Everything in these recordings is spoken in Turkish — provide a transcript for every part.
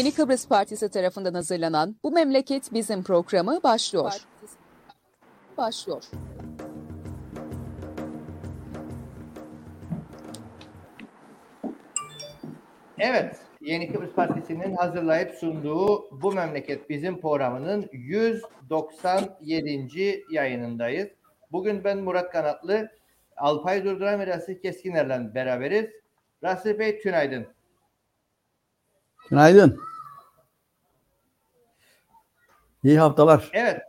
Yeni Kıbrıs Partisi tarafından hazırlanan Bu Memleket Bizim programı başlıyor. Başlıyor. Evet, Yeni Kıbrıs Partisi'nin hazırlayıp sunduğu Bu Memleket Bizim programının 197. yayınındayız. Bugün ben Murat Kanatlı, Alpay Durduran ve Rasif Keskiner'le beraberiz. Rasif Bey tünaydın. Günaydın. İyi haftalar. Evet,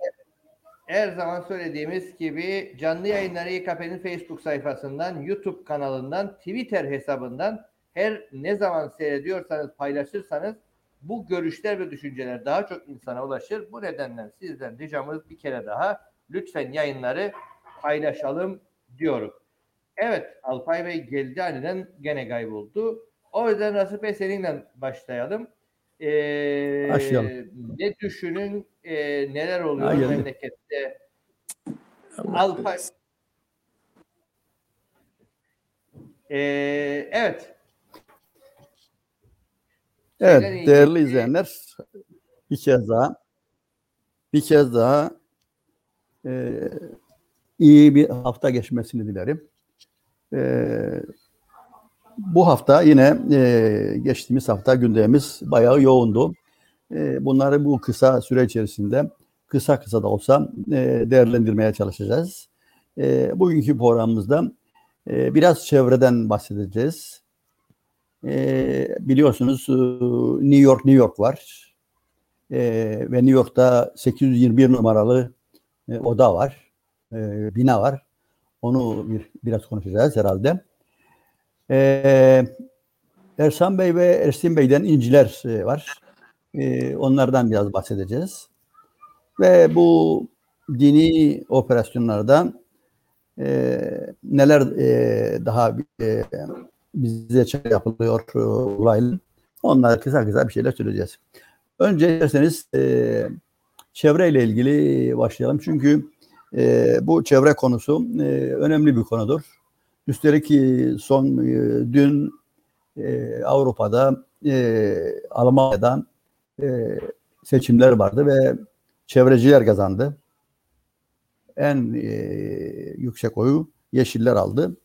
her zaman söylediğimiz gibi canlı yayınları YKP'nin Facebook sayfasından, YouTube kanalından, Twitter hesabından her ne zaman seyrediyorsanız, paylaşırsanız bu görüşler ve düşünceler daha çok insana ulaşır. Bu nedenle sizden ricamız bir kere daha lütfen yayınları paylaşalım diyorum. Evet, Alpay Bey geldi aniden gene kayboldu. O yüzden Rasip Bey seninle başlayalım. Ee, Başlayalım. Ne düşünün, e, neler oluyor Ha, geldi. memlekette? Alpay. Ee, evet, Evet Şeyler iyi. değerli izleyenler bir kez daha bir kez daha e, iyi bir hafta geçmesini dilerim. E, bu hafta yine e, geçtiğimiz hafta gündemimiz bayağı yoğundu. E, bunları bu kısa süre içerisinde kısa kısa da olsa e, değerlendirmeye çalışacağız. E, bugünkü programımızda e, biraz çevreden bahsedeceğiz. Biliyorsunuz New York New York var. Ve New York'ta 821 numaralı oda var. Bina var. Onu bir, biraz konuşacağız herhalde. E, Ersan Bey ve Ersin Bey'den inciler var. E, onlardan biraz bahsedeceğiz. Ve bu dini operasyonlarda e, neler e, daha e, bize yapılıyor e, olaylı. Onlara kısa kısa bir şeyler söyleyeceğiz. Önce isterseniz e, çevreyle ilgili başlayalım. Çünkü e, bu çevre konusu e, önemli bir konudur. Üstelik ki son e, dün e, Avrupa'da e, Almanya'da e, seçimler vardı ve çevreciler kazandı. En e, yüksek oyu Yeşiller aldı.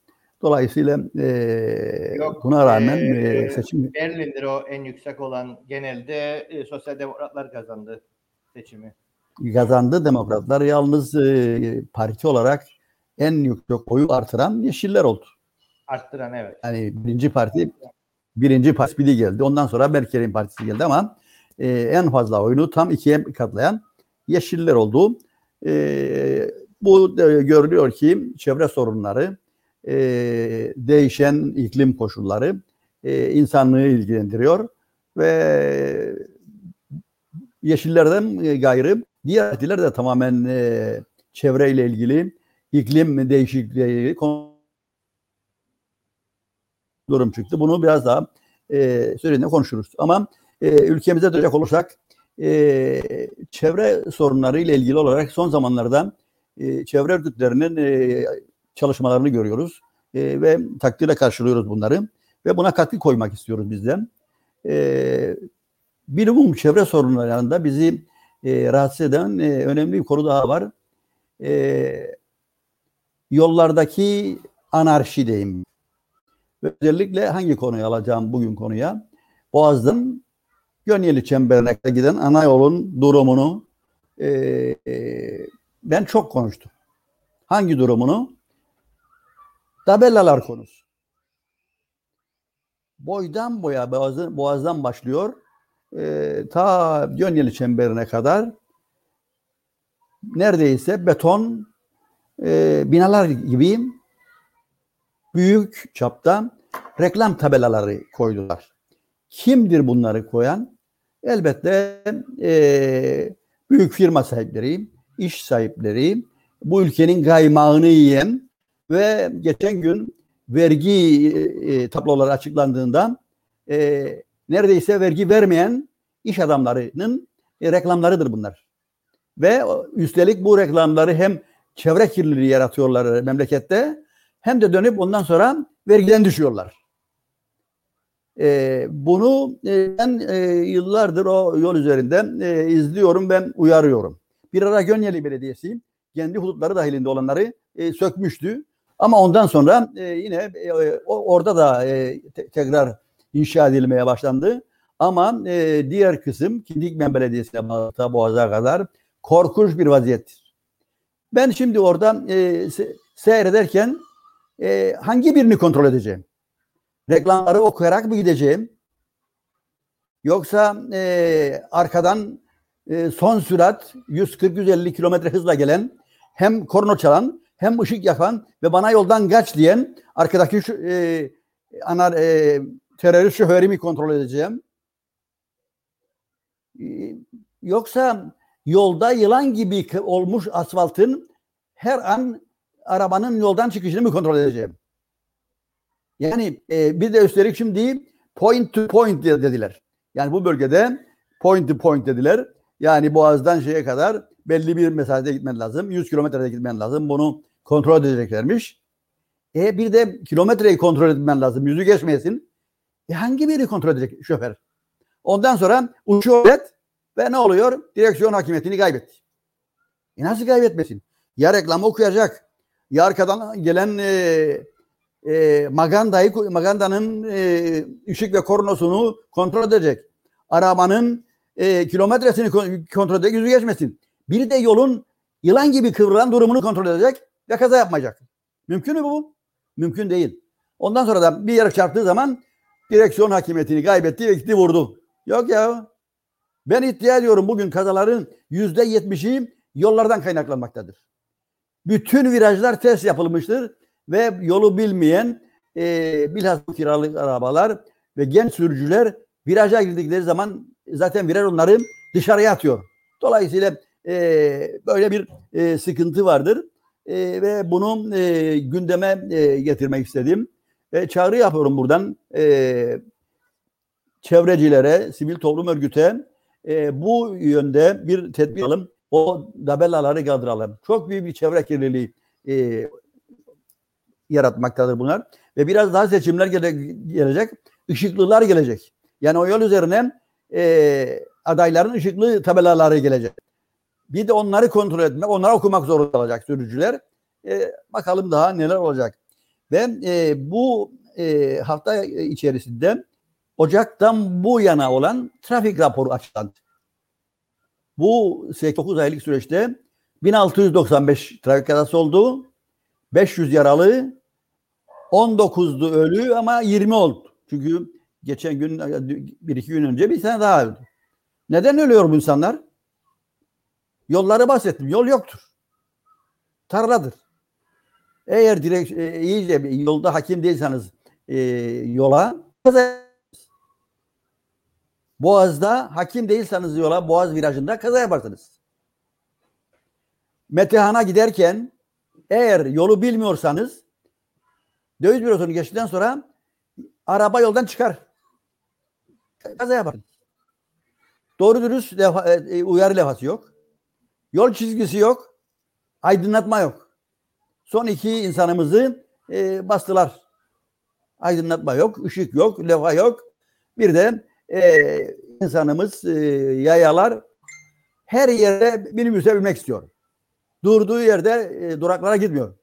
Dolayısıyla e, Yok, buna rağmen e, e, seçim Berlin'dir o en yüksek olan. Genelde e, sosyal demokratlar kazandı seçimi. kazandı demokratlar. Yalnız e, parti olarak en yüksek oyu artıran Yeşiller oldu. Arttıran evet. Yani birinci parti birinci parti geldi. Ondan sonra Merkel'in partisi geldi ama e, en fazla oyunu tam ikiye katlayan Yeşiller oldu. E, bu da görülüyor ki çevre sorunları, e, değişen iklim koşulları e, insanlığı ilgilendiriyor ve Yeşillerden e, gayrı diğer partiler de tamamen e, çevreyle ilgili iklim değişikliği konu durum çıktı. Bunu biraz daha e, söylediğinde konuşuruz. Ama e, ülkemize dönecek olursak e, çevre sorunları ile ilgili olarak son zamanlarda e, çevre örgütlerinin e, çalışmalarını görüyoruz E, ve takdirle karşılıyoruz bunları ve buna katkı koymak istiyoruz bizden. E, bilumum çevre sorunlarında bizi e, rahatsız eden e, önemli bir konu daha var. E, yollardaki anarşi diyeyim. Özellikle hangi konuyu alacağım bugün konuya? Boğaz'dan Gönyeli Çemberine giden ana yolun durumunu e, e, ben çok konuştum. Hangi durumunu? Tabelalar konusu. Boydan boya Boğaz'dan, Boğaz'dan başlıyor. E, ta Gönyeli Çemberine kadar neredeyse beton e, binalar gibi büyük çapta reklam tabelaları koydular. Kimdir bunları koyan? Elbette e, büyük firma sahipleri, iş sahipleri, bu ülkenin gaymağını yiyen ve geçen gün vergi e, tabloları açıklandığında e, neredeyse vergi vermeyen iş adamlarının e, reklamlarıdır bunlar. Ve üstelik bu reklamları hem çevre kirliliği yaratıyorlar memlekette hem de dönüp ondan sonra vergiden düşüyorlar. E, bunu e, ben e, yıllardır o yol üzerinde e, izliyorum, ben uyarıyorum. Bir ara Gönyeli Belediyesi kendi hudutları dahilinde olanları e, sökmüştü. Ama ondan sonra e, yine e, orada da e, te, tekrar inşa edilmeye başlandı. Ama e, diğer kısım Kindikmen Belediyesi'ne bağlı Boğaz'a kadar korkunç bir vaziyettir. Ben şimdi orada e, se, seyrederken e, hangi birini kontrol edeceğim? Reklamları okuyarak mı gideceğim? Yoksa e, arkadan e, son sürat 140-150 kilometre hızla gelen hem korno çalan hem ışık yakan ve bana yoldan kaç diyen arkadaki şu, e, ana e, terörist şoförü kontrol edeceğim? E, yoksa yolda yılan gibi olmuş asfaltın her an arabanın yoldan çıkışını mı kontrol edeceğim? Yani e, bir de üstelik şimdi point to point dediler. Yani bu bölgede point to point dediler. Yani Boğaz'dan şeye kadar belli bir mesafede gitmen lazım. 100 kilometrede gitmen lazım. Bunu kontrol edeceklermiş. E bir de kilometreyi kontrol etmen lazım. Yüzü geçmeyesin. E hangi biri kontrol edecek şoför? Ondan sonra uçuyor et ve ne oluyor? Direksiyon hakimiyetini kaybetti. E nasıl kaybetmesin? Ya reklamı okuyacak. Ya arkadan gelen e, e, magandayı, magandanın e, ışık ve kornosunu kontrol edecek. Arabanın e, kilometresini kontrol edecek, yüzü geçmesin. Bir de yolun yılan gibi kıvrılan durumunu kontrol edecek ve kaza yapmayacak. Mümkün mü bu? Mümkün değil. Ondan sonra da bir yere çarptığı zaman direksiyon hakimiyetini kaybetti ve gitti vurdu. Yok ya. Ben iddia ediyorum bugün kazaların yüzde yetmişi yollardan kaynaklanmaktadır. Bütün virajlar test yapılmıştır ve yolu bilmeyen e, bilhassa kiralık arabalar ve genç sürücüler viraja girdikleri zaman zaten viraj onları dışarıya atıyor. Dolayısıyla e, böyle bir e, sıkıntı vardır e, ve bunu e, gündeme e, getirmek istedim. E, çağrı yapıyorum buradan e, çevrecilere, sivil toplum örgüte e, bu yönde bir tedbir alalım. O tabelaları kaldıralım. Çok büyük bir çevre kirliliği e, yaratmaktadır bunlar. Ve biraz daha seçimler gele, gelecek. Işıklılar gelecek. Yani o yol üzerine e, adayların ışıklı tabelaları gelecek. Bir de onları kontrol etmek, onları okumak zorunda olacak sürücüler. E, bakalım daha neler olacak. Ve e, bu e, hafta içerisinde Ocak'tan bu yana olan trafik raporu açıklandı. Bu 8 aylık süreçte 1695 trafik kazası oldu. 500 yaralı, 19'du ölü ama 20 oldu. Çünkü geçen gün, bir iki gün önce bir tane daha öldü. Neden ölüyor bu insanlar? Yolları bahsettim. Yol yoktur. Tarladır. Eğer direkt e, iyice yolda hakim değilseniz e, yola Boğaz'da hakim değilseniz yola Boğaz virajında kaza yaparsınız. Metehan'a giderken eğer yolu bilmiyorsanız döviz bürosunu geçtikten sonra araba yoldan çıkar. Kaza yaparsınız. Doğru dürüst lefa, e, uyarı levhası yok. Yol çizgisi yok. Aydınlatma yok. Son iki insanımızı e, bastılar. Aydınlatma yok, ışık yok, levha yok. Bir de e, insanımız e, yayalar her yere minibüse binmek istiyor. Durduğu yerde e, duraklara gitmiyor.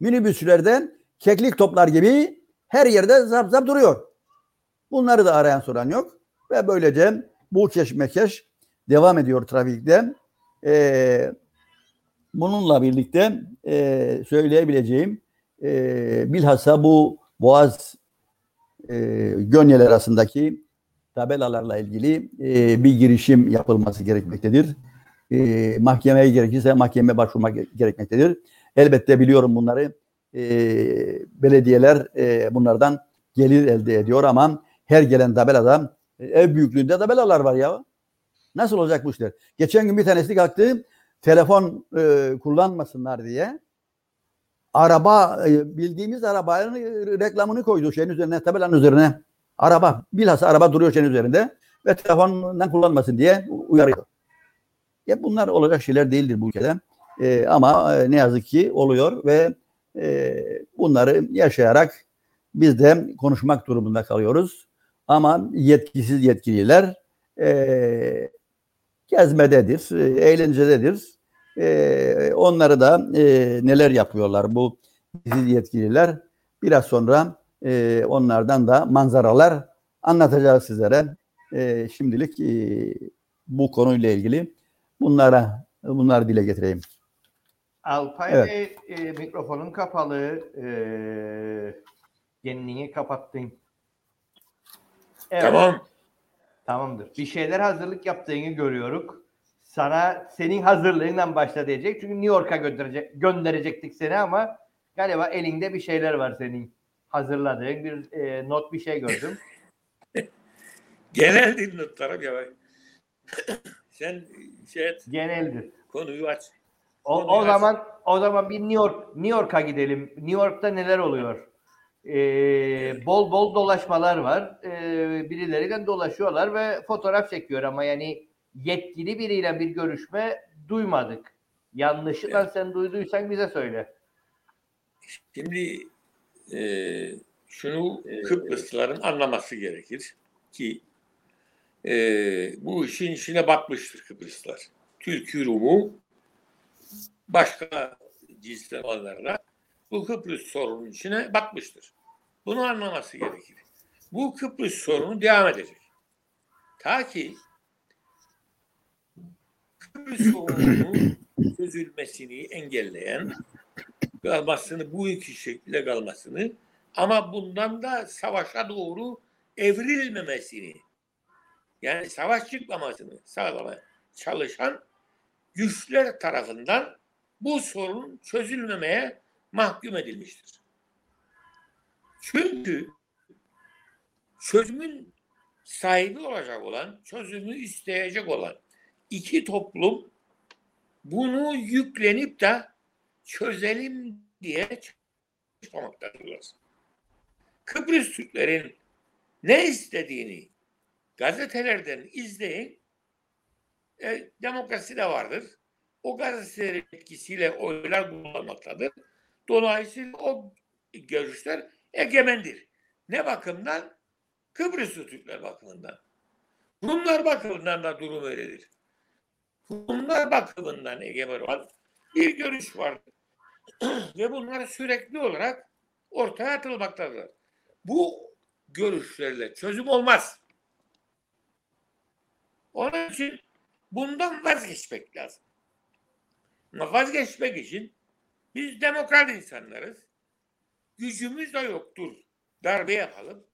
Minibüslerden keklik toplar gibi her yerde zap zap duruyor. Bunları da arayan soran yok. Ve böylece bu keşmekeş devam ediyor trafikte. Ee, bununla birlikte e, söyleyebileceğim e, bilhassa bu Boğaz e, Gönyeler arasındaki tabelalarla ilgili e, bir girişim yapılması gerekmektedir. E, mahkemeye gerekirse mahkemeye başvurmak gerekmektedir. Elbette biliyorum bunları e, belediyeler e, bunlardan gelir elde ediyor ama her gelen tabelada e, ev büyüklüğünde tabelalar var ya. Nasıl olacak bu işler? Geçen gün bir tanesi kalktı telefon e, kullanmasınlar diye araba e, bildiğimiz arabanın reklamını koydu şeyin üzerine tabelanın üzerine. Araba bilhassa araba duruyor şeyin üzerinde ve telefondan kullanmasın diye uyarıyor. Ya bunlar olacak şeyler değildir bu ülkede. E, ama e, ne yazık ki oluyor ve e, bunları yaşayarak biz de konuşmak durumunda kalıyoruz. Ama yetkisiz yetkililer e, gezmededir, e, eğlencededir. E, onları da e, neler yapıyorlar bu yetkisiz yetkililer biraz sonra e, onlardan da manzaralar anlatacağız sizlere. E, şimdilik e, bu konuyla ilgili bunlara bunları dile getireyim. Alpay Evet. Bey e, mikrofonun kapalı. E, kendini kapattın. Evet, Tamam. Tamamdır. Bir şeyler hazırlık yaptığını görüyoruz. Sana senin hazırlığından başla diyecek. Çünkü New York'a gönderecek, gönderecektik seni ama galiba elinde bir şeyler var senin hazırladığın bir e, not bir şey gördüm. Genel dil notlarım ya. Sen şey et, Geneldir. konuyu aç. O, o zaman o zaman bir New York New York'a gidelim. New York'ta neler oluyor? Ee, bol bol dolaşmalar var. Ee, birileriyle dolaşıyorlar ve fotoğraf çekiyor ama yani yetkili biriyle bir görüşme duymadık. Yanlışlıkla sen duyduysan bize söyle. Şimdi e, şunu Kıbrıslıların anlaması gerekir ki e, bu işin içine batmıştır Kıbrıslılar. Türk Rum'u başka cinsten olanlarla bu Kıbrıs sorunun içine batmıştır. Bunu anlaması gerekir. Bu Kıbrıs sorunu devam edecek. Ta ki Kıbrıs sorununun çözülmesini engelleyen kalmasını, bu iki şekilde kalmasını ama bundan da savaşa doğru evrilmemesini yani savaş çıkmamasını sağlamaya çalışan güçler tarafından bu sorun çözülmemeye mahkum edilmiştir. Çünkü çözümün sahibi olacak olan, çözümü isteyecek olan iki toplum bunu yüklenip de çözelim diye çalışmamaktadırlar. Kıbrıs Türklerin ne istediğini gazetelerden izleyin. E, demokrasi de vardır. O gazetelerin etkisiyle oylar kullanmaktadır. Dolayısıyla o görüşler egemendir. Ne bakımdan? Kıbrıslı Türkler bakımından. Rumlar bakımından da durum öyledir. Rumlar bakımından egemen olan bir görüş vardır. Ve bunlar sürekli olarak ortaya atılmaktadır. Bu görüşlerle çözüm olmaz. Onun için bundan vazgeçmek lazım. Vazgeçmek için biz demokrat insanlarız. Gücümüz de yoktur. Darbe yapalım.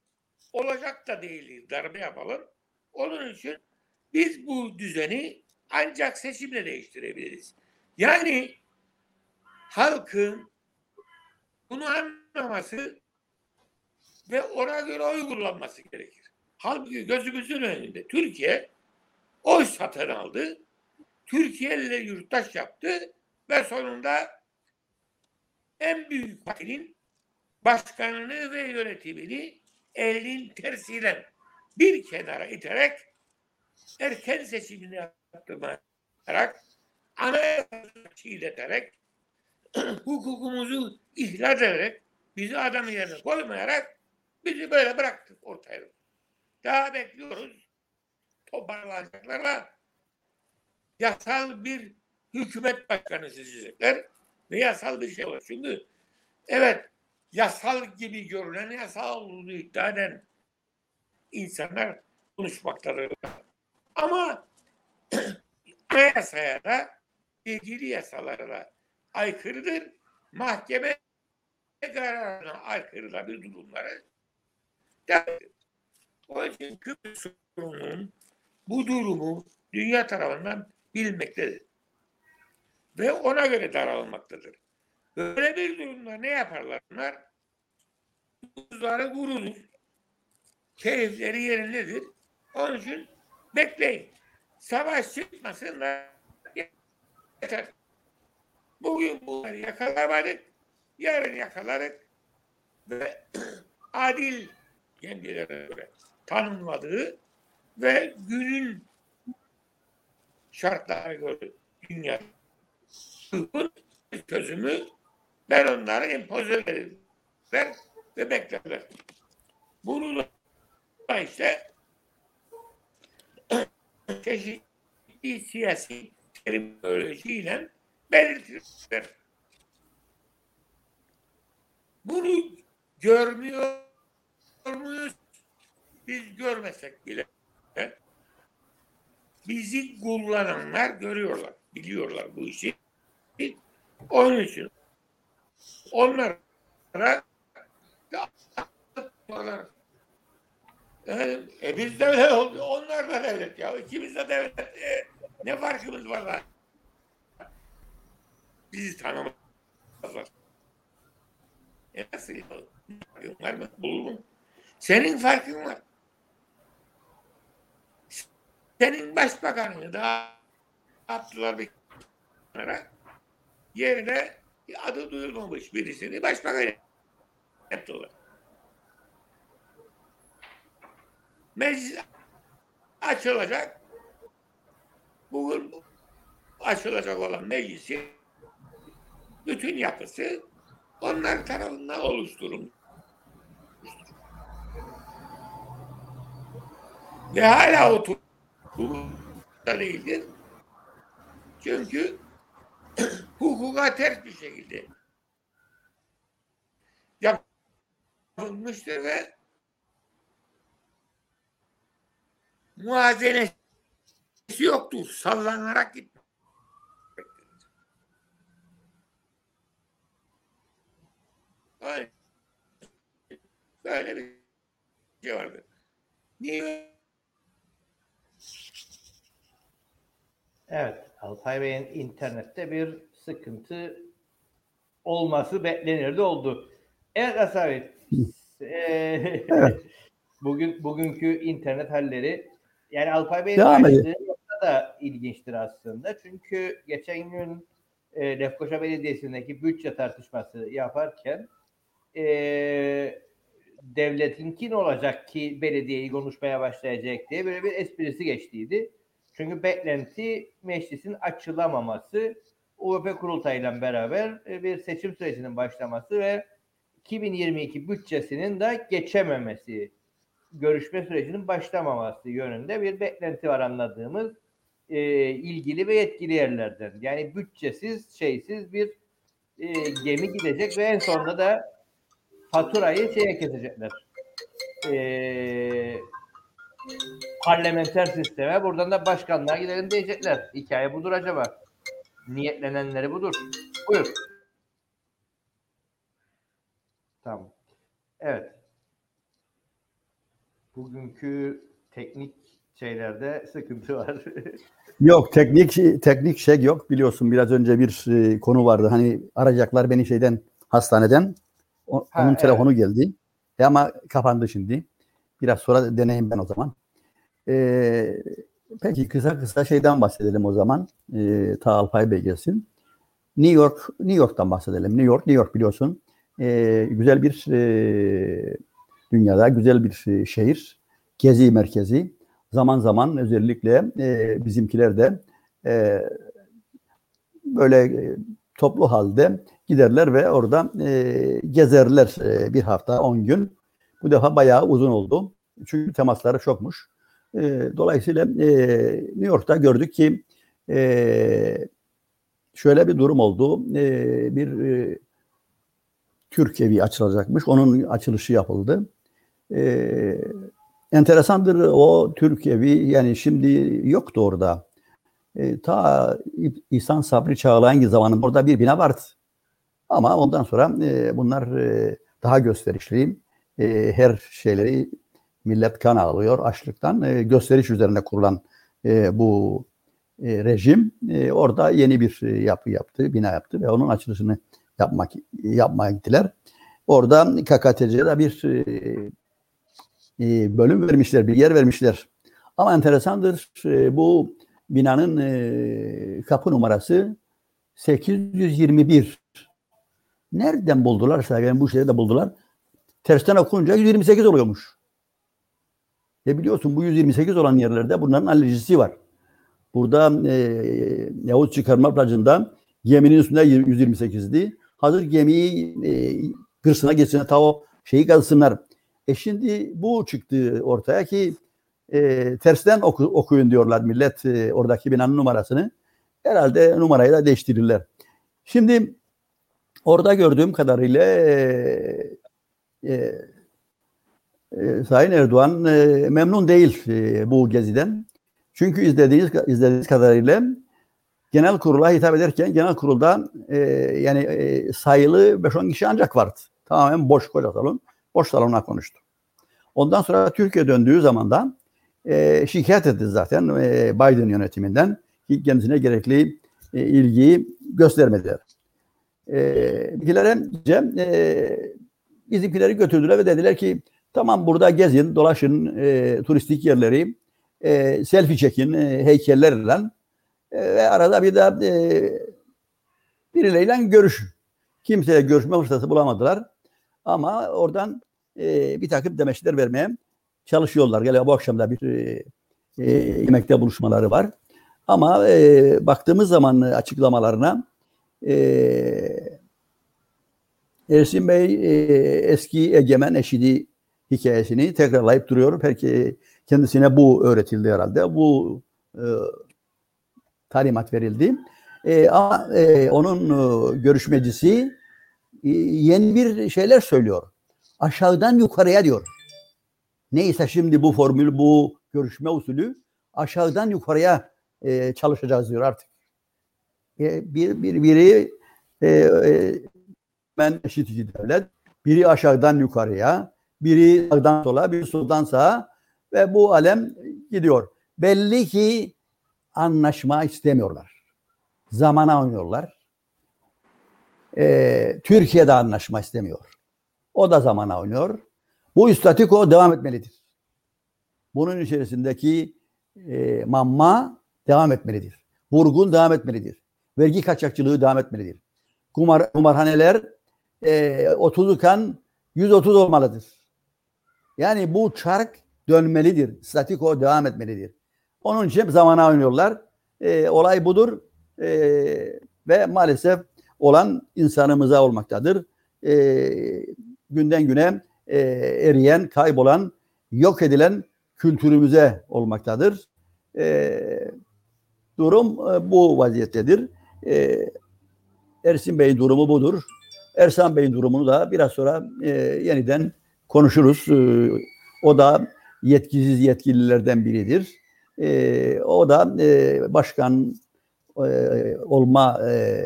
Olacak da değiliz. Darbe yapalım. Onun için biz bu düzeni ancak seçimle değiştirebiliriz. Yani halkın bunu anlaması ve ona göre oy kullanması gerekir. Halbuki gözümüzün önünde Türkiye oy satın aldı. Türkiye ile yurttaş yaptı ve sonunda en büyük partinin başkanını ve yönetimini elinin tersiyle bir kenara iterek erken seçimini yaptırmayarak anayasayı çiğneterek hukukumuzu ihlal ederek bizi adam yerine koymayarak bizi böyle bıraktık ortaya. Daha bekliyoruz. Toparlanacaklarla yasal bir hükümet başkanı seçecekler ve yasal bir şey olur. Çünkü evet yasal gibi görünen yasal olduğunu iddia eden insanlar konuşmaktadır. Ama anayasaya da ilgili yasalara aykırıdır. Mahkeme kararına aykırı da bir durumları derdir. O için Kıbrıs bu durumu dünya tarafından bilinmektedir. Ve ona göre daralmaktadır. Böyle bir durumda ne yaparlar bunlar? Buzları vurulur. Keyifleri yerindedir. Onun için bekleyin. Savaş çıkmasın da yeter. Bugün bunları yakalamadık. Yarın yakalarız. Ve adil kendilerine göre tanımladığı ve günün şartlarına göre dünya uygun çözümü ben onlara empoze ederim ve beklerler. Bunu da işte çeşitli siyasi terminolojiyle belirtilir. Bunu görmüyor muyuz? Biz görmesek bile bizi kullananlar görüyorlar, biliyorlar bu işi. Onun için onlara yani, e biz devlet oldu. Onlar da devlet ya. İkimiz de devlet. E, ne farkımız var lan? Bizi tanımazlar. E nasıl yapalım? Var mı? Bulur mu? Senin farkın var. Senin başbakanını da attılar bir kenara. Yerine adı duyulmamış birisini başbakan yaptılar. Meclis açılacak. Bugün açılacak olan meclisin bütün yapısı onlar tarafından oluşturulmuş. Ve hala o da değildir. Çünkü hukuka ters bir şekilde yapılmıştır ve muazenesi yoktur. Sallanarak. Öyle. Böyle bir şey vardır. Niye? Evet, Alpay Bey'in internette bir sıkıntı olması beklenirdi oldu. Evet Asabi, eee, Evet. bugün bugünkü internet halleri yani Alpay Bey'in nokta da ilginçtir aslında. Çünkü geçen gün e, Lefkoşa Belediyesi'ndeki bütçe tartışması yaparken e, devletin kim olacak ki belediyeyi konuşmaya başlayacak diye böyle bir esprisi geçtiydi. Çünkü beklenti meclisin açılamaması, UVP kurultayıyla beraber e, bir seçim sürecinin başlaması ve 2022 bütçesinin de geçememesi, görüşme sürecinin başlamaması yönünde bir beklenti var anladığımız e, ilgili ve yetkili yerlerden. Yani bütçesiz, şeysiz bir e, gemi gidecek ve en sonunda da faturayı şeye kesecekler. E, parlamenter sisteme buradan da başkanlığa gidelim diyecekler. Hikaye budur acaba. Niyetlenenleri budur. Buyur. Tamam. Evet. Bugünkü teknik şeylerde sıkıntı var. Yok teknik teknik şey yok biliyorsun biraz önce bir e, konu vardı hani arayacaklar beni şeyden hastaneden O- Ha, onun evet. telefonu geldi E ama kapandı şimdi biraz sonra deneyim ben o zaman. E, peki kısa kısa şeyden bahsedelim o zaman e, ta Alpay Bey gelsin. New York New York'tan bahsedelim. New York New York biliyorsun e, güzel bir e, dünyada güzel bir şehir gezi merkezi zaman zaman özellikle e, bizimkiler de e, böyle e, toplu halde giderler ve orada e, gezerler e, bir hafta 10 gün. Bu defa bayağı uzun oldu. Çünkü temasları çokmuş. E, dolayısıyla e, New York'ta gördük ki e, şöyle bir durum oldu. E, bir e, Türk evi açılacakmış. Onun açılışı yapıldı. E, enteresandır o Türk evi yani şimdi yoktu orada. E, ta İhsan Sabri Çağlayan zamanında orada bir bina vardı. Ama ondan sonra e, bunlar e, daha gösterişli. E, her şeyleri millet kan ağlıyor açlıktan. E, gösteriş üzerine kurulan e, bu e, rejim e, orada yeni bir e, yapı yaptı, bina yaptı ve onun açılışını yapmak yapmaya gittiler. Orada KKTC'ye de bir e, e, bölüm vermişler, bir yer vermişler. Ama enteresandır e, bu binanın e, kapı numarası 821. Nereden buldularsa yani bu şeyi de buldular. Tersten okunca 128 oluyormuş. E biliyorsun bu 128 olan yerlerde bunların alerjisi var. Burada e, Yavuz çıkarma plajında geminin üstünde 128'di. Hazır gemiyi e, kırsına geçsin ta o şeyi kazsınlar. E şimdi bu çıktı ortaya ki e, tersten oku, okuyun diyorlar millet e, oradaki binanın numarasını. Herhalde numarayı da değiştirirler. Şimdi orada gördüğüm kadarıyla e, e, e, Sayın Erdoğan e, memnun değil e, bu geziden. Çünkü izlediğiniz, izlediğiniz kadarıyla genel kurula hitap ederken genel kurulda e, yani sayılı 5-10 kişi ancak vardı. Tamamen boş koca salon. Boş salona konuştu. Ondan sonra Türkiye döndüğü zaman da şikayet etti zaten Biden yönetiminden ki kendisine gerekli e, ilgiyi göstermediler. E, bizimkilere e, bizimkileri götürdüler ve dediler ki tamam burada gezin, dolaşın e, turistik yerleri, e, selfie çekin e, heykellerle ve arada bir de e, birileriyle görüşün. Kimseye görüşme fırsatı bulamadılar. Ama oradan e, bir takım demeçler vermeye çalışıyorlar. Galiba bu akşam da bir e, e, yemekte buluşmaları var. Ama e, baktığımız zaman açıklamalarına e, Ersin Bey e, eski egemen eşidi hikayesini tekrarlayıp duruyor. Belki kendisine bu öğretildi herhalde. Bu e, talimat verildi. E, ama e, onun e, görüşmecisi e, yeni bir şeyler söylüyor. Aşağıdan yukarıya diyor. Neyse şimdi bu formül, bu görüşme usulü aşağıdan yukarıya e, çalışacağız diyor artık. E, bir, bir biri e, e, ben eşitici devlet, biri aşağıdan yukarıya, biri sağdan sola, biri soldan sağa ve bu alem gidiyor. Belli ki anlaşma istemiyorlar. Zamana oynuyorlar. Ee, Türkiye'de anlaşma istemiyor. O da zamana oynuyor. Bu statiko devam etmelidir. Bunun içerisindeki e, mamma devam etmelidir. Vurgun devam etmelidir. Vergi kaçakçılığı devam etmelidir. Kumar, kumarhaneler e, 30 iken 130 olmalıdır. Yani bu çark dönmelidir. Statiko devam etmelidir. Onun için zamana oynuyorlar. E, olay budur. E, ve maalesef olan insanımıza olmaktadır. E, günden güne e, eriyen, kaybolan, yok edilen kültürümüze olmaktadır. E, durum e, bu vaziyettedir. E, Ersin Bey'in durumu budur. Ersan Bey'in durumunu da biraz sonra e, yeniden konuşuruz. E, o da yetkisiz yetkililerden biridir. E, o da e, başkan e, olma e,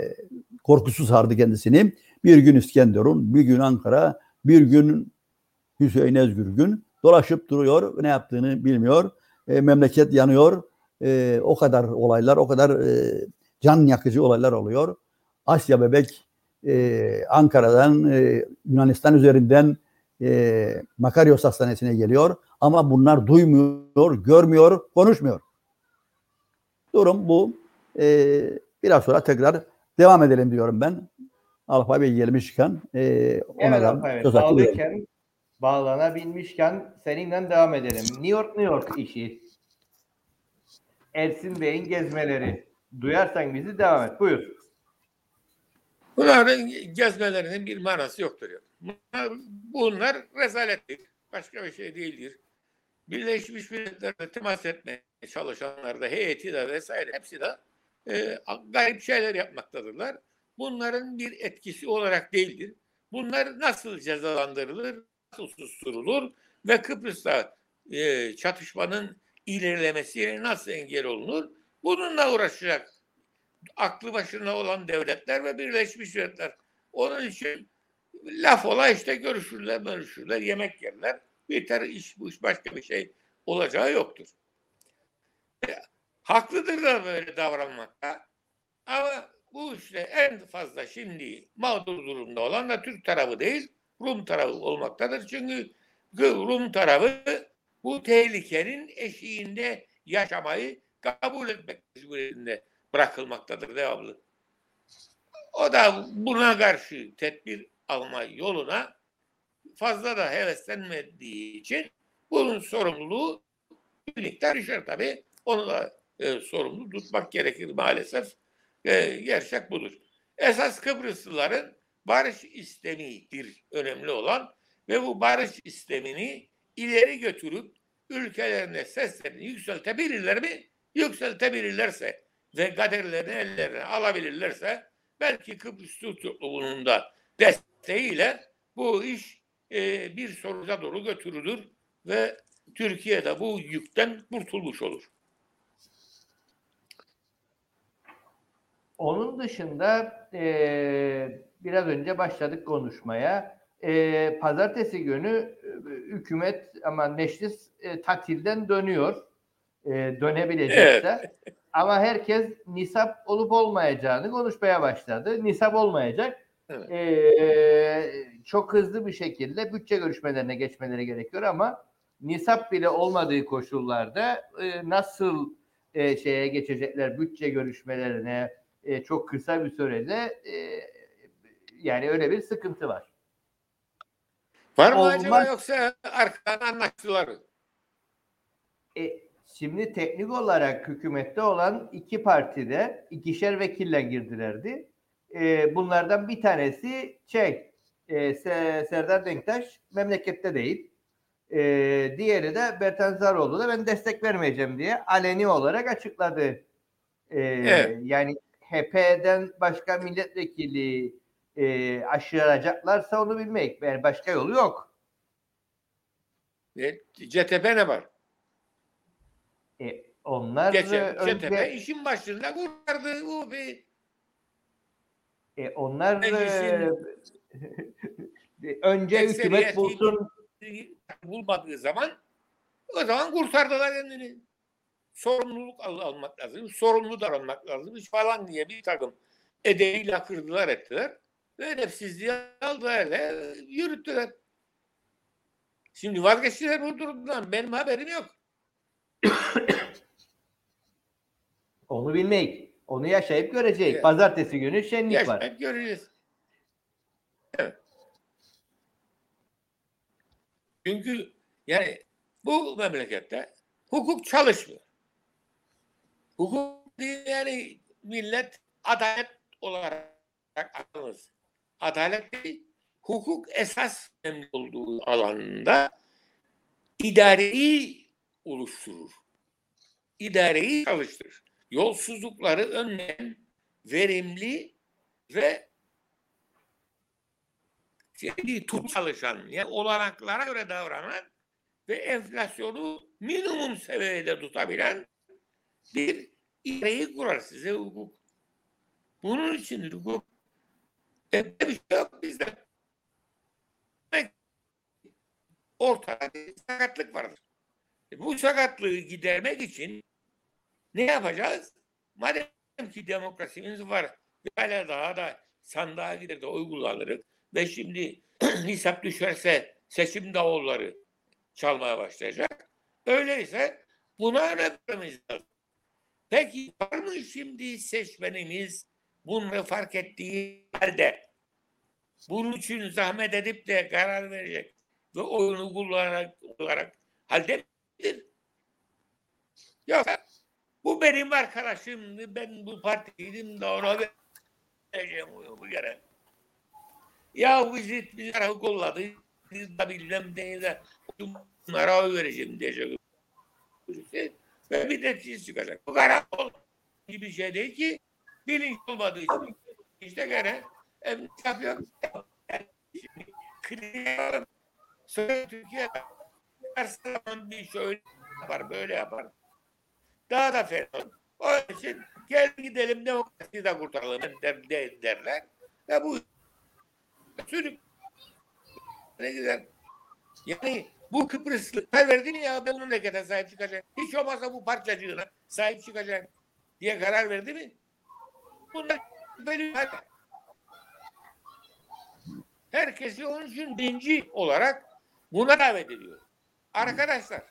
korkusu sardı kendisini. Bir gün İskenderun, bir gün Ankara, bir gün Hüseyin Özgürgün dolaşıp duruyor. Ne yaptığını bilmiyor. E, memleket yanıyor. E, o kadar olaylar, o kadar e, can yakıcı olaylar oluyor. Asya Bebek e, Ankara'dan, e, Yunanistan üzerinden e, Makaryos Hastanesi'ne geliyor. Ama bunlar duymuyor, görmüyor, konuşmuyor. Durum bu. E, biraz sonra tekrar devam edelim diyorum ben. Alfa Bey gelmişken e, ona Evet, da söz hakkı bağlanabilmişken seninle devam edelim. New York, New York işi. Ersin Bey'in gezmeleri. Duyarsan bizi devam et. Buyur. Bunların gezmelerinin bir manası yoktur. ya. Bunlar, rezalettir. Başka bir şey değildir. Birleşmiş Milletler'le temas etmeye çalışanlar da heyeti de vesaire hepsi de e, garip şeyler yapmaktadırlar. Bunların bir etkisi olarak değildir. Bunlar nasıl cezalandırılır, nasıl susturulur ve Kıbrıs'ta e, çatışmanın ilerlemesi nasıl engel olunur? Bununla uğraşacak aklı başına olan devletler ve Birleşmiş Milletler. Onun için laf ola işte görüşürler, görüşürler, yemek yerler. Biter iş bu iş başka bir şey olacağı yoktur. E, haklıdır da böyle davranmakta. Ama bu işte en fazla şimdi mağdur durumda olan da Türk tarafı değil, Rum tarafı olmaktadır. Çünkü Rum tarafı bu tehlikenin eşiğinde yaşamayı kabul etmek mecburiyetinde bırakılmaktadır devamlı. O da buna karşı tedbir alma yoluna fazla da heveslenmediği için bunun sorumluluğu bir miktar düşer tabii. Onu da e, sorumlu tutmak gerekir maalesef. E, gerçek budur. Esas Kıbrıslıların barış istemidir önemli olan ve bu barış sistemini ileri götürüp ülkelerine seslerini yükseltebilirler mi? Yükseltebilirlerse ve kaderlerini ellerine alabilirlerse belki Kıbrıs Türk topluluğunun da desteğiyle bu iş e, bir sonuca doğru götürülür ve Türkiye de bu yükten kurtulmuş olur. Onun dışında e, biraz önce başladık konuşmaya. E, pazartesi günü e, hükümet ama meclis e, tatilden dönüyor. E, dönebilecekse. Ama herkes nisap olup olmayacağını konuşmaya başladı. Nisap olmayacak. Evet. E, çok hızlı bir şekilde bütçe görüşmelerine geçmeleri gerekiyor ama nisap bile olmadığı koşullarda e, nasıl e, şeye geçecekler bütçe görüşmelerine e, çok kısa bir sürede e, yani öyle bir sıkıntı var. Var mı Olmaz. acaba yoksa arkadan anlaştılar mı? E, şimdi teknik olarak hükümette olan iki partide ikişer vekille girdilerdi. E, bunlardan bir tanesi şey e, Se- Serdar Denktaş memlekette değil. E, diğeri de Bertan Zaroğlu da ben destek vermeyeceğim diye aleni olarak açıkladı. E, Evet. Yani HP'den başka milletvekili e, aşıracaklarsa onu bilmek. Yani başka yolu yok. E, CTP ne var? E, onlar Geçen önce- CTP işin başında kurtardı bu bir E, onlar Meclisin- e, önce hükümet bulsun. bulmadığı zaman o zaman kurtardılar kendini. Sorumluluk al- almak lazım, sorumlu davranmak lazım falan diye bir takım edebi lakırdılar ettiler. Ve edepsizliği aldılar ve yürüttüler. Şimdi vazgeçtiler bu durumdan. Benim haberim yok. Onu bilmek. Onu yaşayıp görecek. Evet. Pazartesi günü şenlik var. Yaşayıp göreceğiz. Evet. Çünkü yani bu memlekette hukuk çalışmıyor. Hukuk yani millet adalet olarak alınız. Adalet değil, hukuk esas önemli olduğu alanda idareyi oluşturur. İdareyi çalıştırır. Yolsuzlukları önleyen verimli ve şeyi tut çalışan, yani olanaklara göre davranan ve enflasyonu minimum seviyede tutabilen bir idareyi kurar size hukuk. Bunun için hukuk e, bir şey yok bizde. Ortada bir sakatlık vardır. E, bu sakatlığı gidermek için ne yapacağız? Madem ki demokrasimiz var hala daha da sandığa gider de oy kullanırız ve şimdi hesap düşerse seçim davulları çalmaya başlayacak. Öyleyse buna önem vermemiz lazım. Peki var mı şimdi seçmenimiz bunları fark ettiği halde bunun için zahmet edip de karar verecek ve oyunu kullanarak olarak halde midir? Yoksa bu benim arkadaşımdı. Ben bu partiydim da ona vereceğim bu kere. Ya bizi tarafı kolladı. Biz de bilmem ne de bunlara vereceğim diyecek. Ve bir netice çıkacak. Bu karakol gibi bir şey değil ki bilinç olmadığı için işte gene em, yapıyor. Kritik Sonra Türkiye her zaman bir şöyle yapar, böyle yapar. Daha da fena. Onun için gel gidelim demokrasiyi de kurtaralım der, der, derler. Ve bu sürük ne güzel. Yani bu Kıbrıslı verdi mi ya ben memlekete sahip çıkacağım. Hiç olmazsa bu parçacığına sahip çıkacağım diye karar verdi mi? Bunlar benim Herkesi onun için dinci olarak buna davet ediyor. Arkadaşlar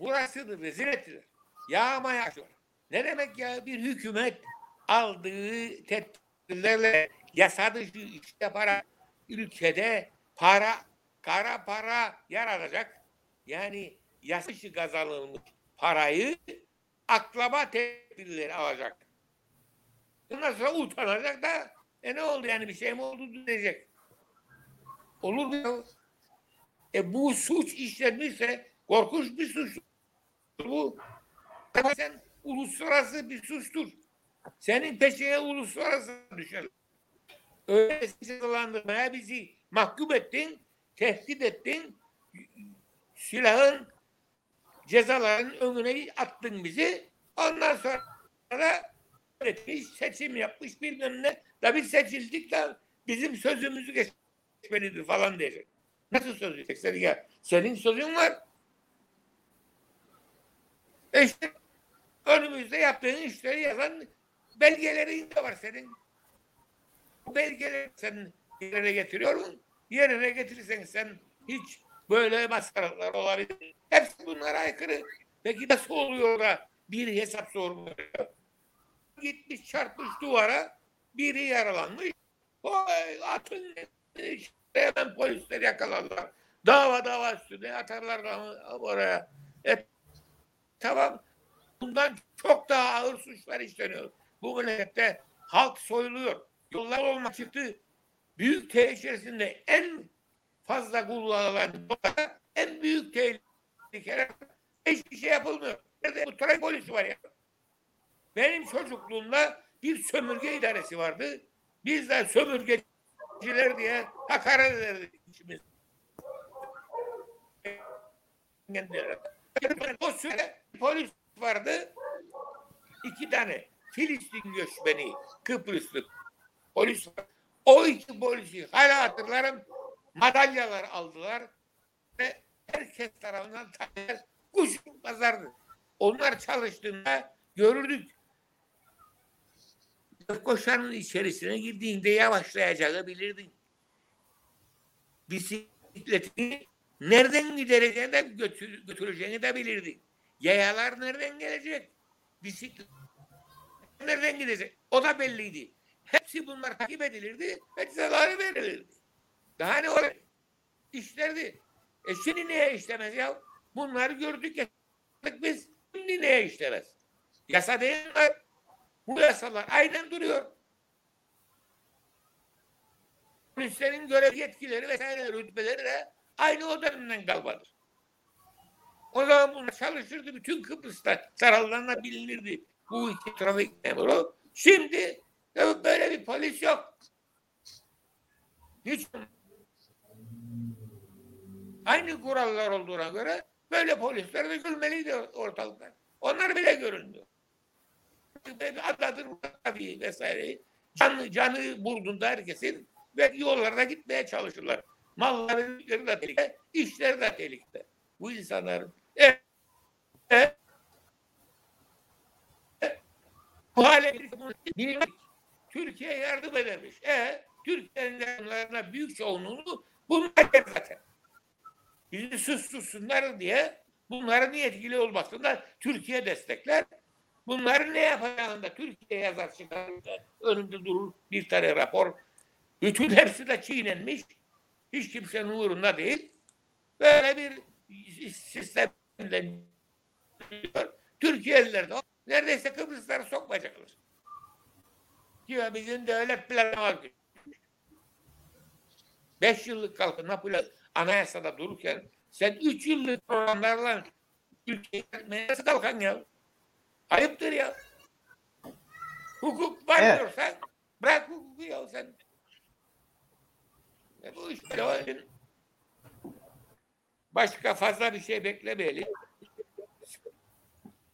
burası rezil ettiler. Yağma yaşıyor. Ne demek ya bir hükümet aldığı tedbirlerle yasa dışı iş yaparak ülkede para, kara para yaratacak. Yani yasa dışı kazanılmış parayı aklama tedbirleri alacak. Ondan sonra utanacak da e ne oldu yani bir şey mi oldu diyecek. Olur mu? E bu suç işlenmişse korkunç bir suç. Bu sen uluslararası bir suçtur. Senin peşine uluslararası düşer. Öyle cezalandırmaya bizi mahkum ettin, tehdit ettin, silahın cezaların önüne attın bizi. Ondan sonra etmiş, seçim yapmış bilmem ne. Da biz seçildik de bizim sözümüzü geçmelidir falan diyecek. Nasıl söz diyeceksin ya? Senin sözün var. E işte önümüzde yaptığın işleri yazan belgelerin de var senin. Belgeleri sen yerine getiriyor musun? Yerine getirirsen sen hiç böyle maskaralar olabilir. Hepsi bunlara aykırı. Peki nasıl oluyor da bir hesap sormuyor? Gitmiş çarpmış duvara biri yaralanmış. Oy, atın hemen polisler yakaladılar. Dava dava üstüne atarlar oraya. E, tamam. Bundan çok daha ağır suçlar işleniyor. Bu memlekette halk soyuluyor. Yollar olmak çıktı. Büyük tehlike içerisinde en fazla kullanılan en büyük tehlikeler hiçbir şey yapılmıyor. Nerede bu trafik polisi var ya. Benim çocukluğumda bir sömürge idaresi vardı. Biz de sömürgeciler diye hakaret ederdik içimiz. O süre polis vardı. iki tane Filistin göçmeni Kıbrıslı polis var. O iki polisi hala hatırlarım madalyalar aldılar ve herkes tarafından takdir kuşun pazardı. Onlar çalıştığında görürdük. Koşanın içerisine girdiğinde yavaşlayacağı bilirdin. Bisikletini nereden gidereceğini de götür, götüreceğini de bilirdin. Yayalar nereden gelecek? Bisiklet nereden gidecek? O da belliydi. Hepsi bunlar takip edilirdi ve cezaları verilirdi. Daha ne olacak? İşlerdi. E şimdi niye işlemez ya? Bunları gördük yaşadık biz. Şimdi niye işlemez? Yasa değil mi? Bu yasalar aynen duruyor. Polislerin görev yetkileri vesaire rütbeleri de aynı o dönemden kalmadır. O zaman bunlar çalışırdı. Bütün Kıbrıs'ta saraylarına bilinirdi. Bu iki trafik memuru. Şimdi böyle bir polis yok. Niçin? Aynı kurallar olduğuna göre böyle polisler de görmeliydi ortalıkta. Onlar bile görünmüyor. Adadır tabii vesaire. Canı, canı burnunda herkesin ve yollarda gitmeye çalışırlar. Malları da tehlikede, işleri de tehlikede. Bu insanların e, e, bu hale Türkiye yardım edermiş. E, Türkiye'nin büyük çoğunluğunu bunlar zaten. Bizi sustursunlar diye bunların etkili olmasında Türkiye destekler. Bunları ne yapacağında Türkiye yazar çıkar. Önünde durur bir tane rapor. Bütün hepsi de çiğnenmiş. Hiç kimsenin uğrunda değil. Böyle bir sistemle Türkiye'liler de neredeyse Kıbrısları sokmayacaklar. Diyor bizim devlet planı var. Beş yıllık kalkınma planı anayasada dururken sen üç yıllık programlarla ülkeyi nasıl kalkan ya? Ayıptır ya. Hukuk var Evet. diyorsan bırak hukuku ya sen. E bu o için başka fazla bir şey beklemeyelim.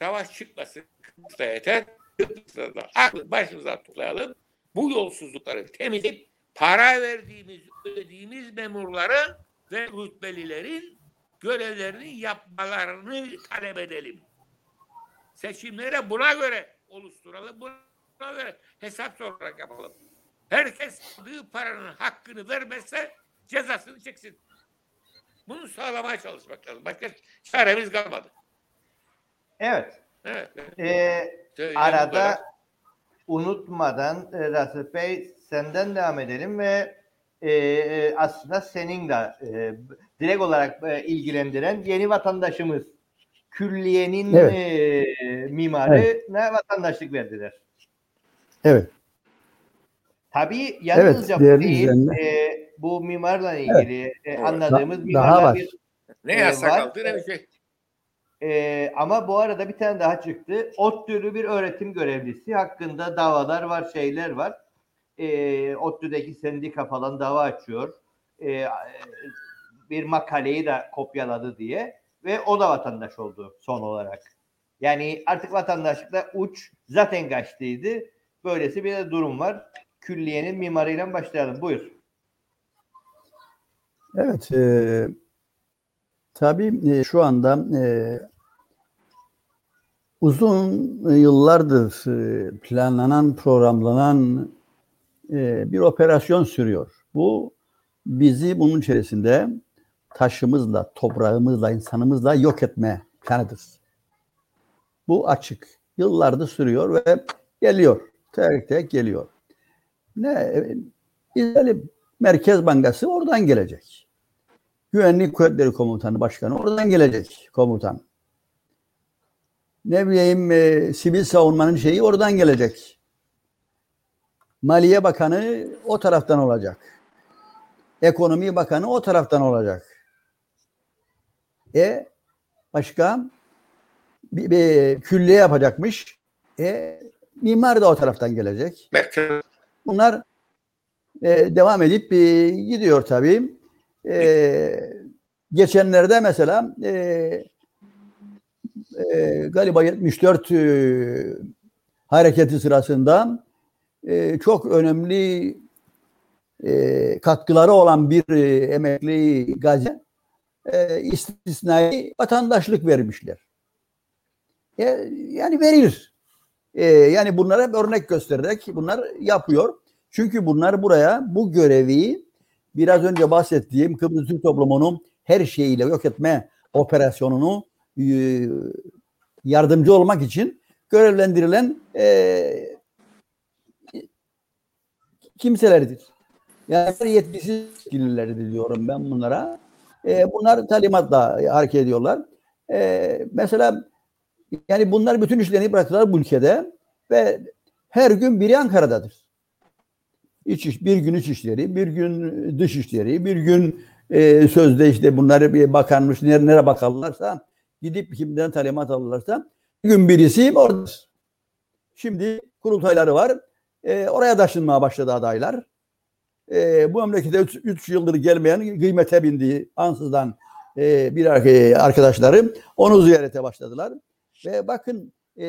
Savaş çıkmasın. Kıbrıs'ta yeter. Kıbrıs'ta aklı başımıza toplayalım. Bu yolsuzlukları temizleyip para verdiğimiz, ödediğimiz memurların ve rütbelilerin görevlerini yapmalarını talep edelim. Seçimleri buna göre oluşturalım. Buna göre hesap sorarak yapalım. Herkes aldığı paranın hakkını vermezse cezasını çeksin. Bunu sağlamaya çalışmak lazım. Başka çaremiz kalmadı. Evet. Evet. Ee, bu arada unutmadan e, Rasip Bey senden devam edelim ve e, e, aslında senin de e, direkt olarak e, ilgilendiren yeni vatandaşımız külliyenin Evet. e, mimarına vatandaşlık verdiler. Evet. Tabii yalnızca bu değerli değil. e, bu mimarla ilgili e, anladığımız Da- mimarlar daha var. bir Ne Ee, yasak var. altı ne bir şey. Ee, ama bu arada bir tane daha çıktı. ODTÜ'lü bir öğretim görevlisi hakkında davalar var, şeyler var. Ee, ODTÜ'deki sendika falan dava açıyor. Ee, bir makaleyi de kopyaladı diye ve o da vatandaş oldu son olarak. Yani artık vatandaşlıkla uç zaten kaçtıydı. Böylesi bir de durum var. Külliyenin mimarıyla başlayalım. Buyur. Evet, e, tabii e, şu anda e, uzun yıllardır e, planlanan, programlanan e, bir operasyon sürüyor. Bu bizi bunun içerisinde taşımızla, toprağımızla, insanımızla yok etme planıdır. Bu açık. Yıllardır sürüyor ve geliyor. Tek tek geliyor. Ne? İsrail Merkez Bankası oradan gelecek. Güvenlik Kuvvetleri Komutanı Başkanı oradan gelecek komutan. Ne bileyim e, sivil savunmanın şeyi oradan gelecek. Maliye Bakanı o taraftan olacak. Ekonomi Bakanı o taraftan olacak. E başka bir, bir külliye yapacakmış. E mimar da o taraftan gelecek. Merkez Bunlar e, devam edip e, gidiyor tabii. E, geçenlerde mesela e, e, galiba 74 e, hareketi sırasında e, çok önemli e, katkıları olan bir e, emekli gazi e, istisnai vatandaşlık vermişler. E, yani verilir. E, yani bunlara örnek göstererek bunlar yapıyor. Çünkü bunlar buraya bu görevi biraz önce bahsettiğim Kıbrıs Türk toplumunun her şeyiyle yok etme operasyonunu e, yardımcı olmak için görevlendirilen e, kimselerdir. Yani yetkisiz yetkililerdir diyorum ben bunlara. E, bunlar talimatla hareket ediyorlar. E, mesela yani bunlar bütün işlerini bıraktılar bu ülkede ve her gün biri Ankara'dadır. İç iş, bir gün iç işleri, bir gün dış işleri, bir gün e, sözde işte bunları bir bakanmış, nereye, nereye bakarlarsa gidip kimden talimat alırlarsa bir gün birisi oradadır. Şimdi kurultayları var. E, oraya taşınmaya başladı adaylar. E, bu memlekete 3 yıldır gelmeyen kıymete bindiği ansızdan e, bir arkadaşları onu ziyarete başladılar. Ve bakın e,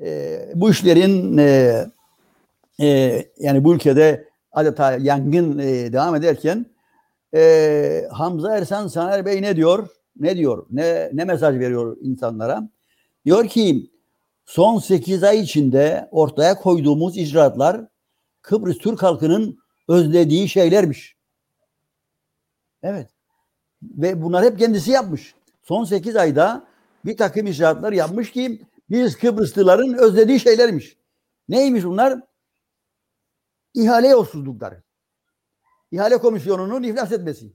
e, bu işlerin e, e, yani bu ülkede adeta yangın e, devam ederken e, Hamza Ersan Saner Bey ne diyor? Ne diyor? Ne, ne mesaj veriyor insanlara? Diyor ki son 8 ay içinde ortaya koyduğumuz icraatlar Kıbrıs Türk halkının özlediği şeylermiş. Evet. Ve bunlar hep kendisi yapmış. Son 8 ayda bir takım icraatlar yapmış ki biz Kıbrıslıların özlediği şeylermiş. Neymiş bunlar? İhale yolsuzlukları. İhale komisyonunun iflas etmesi.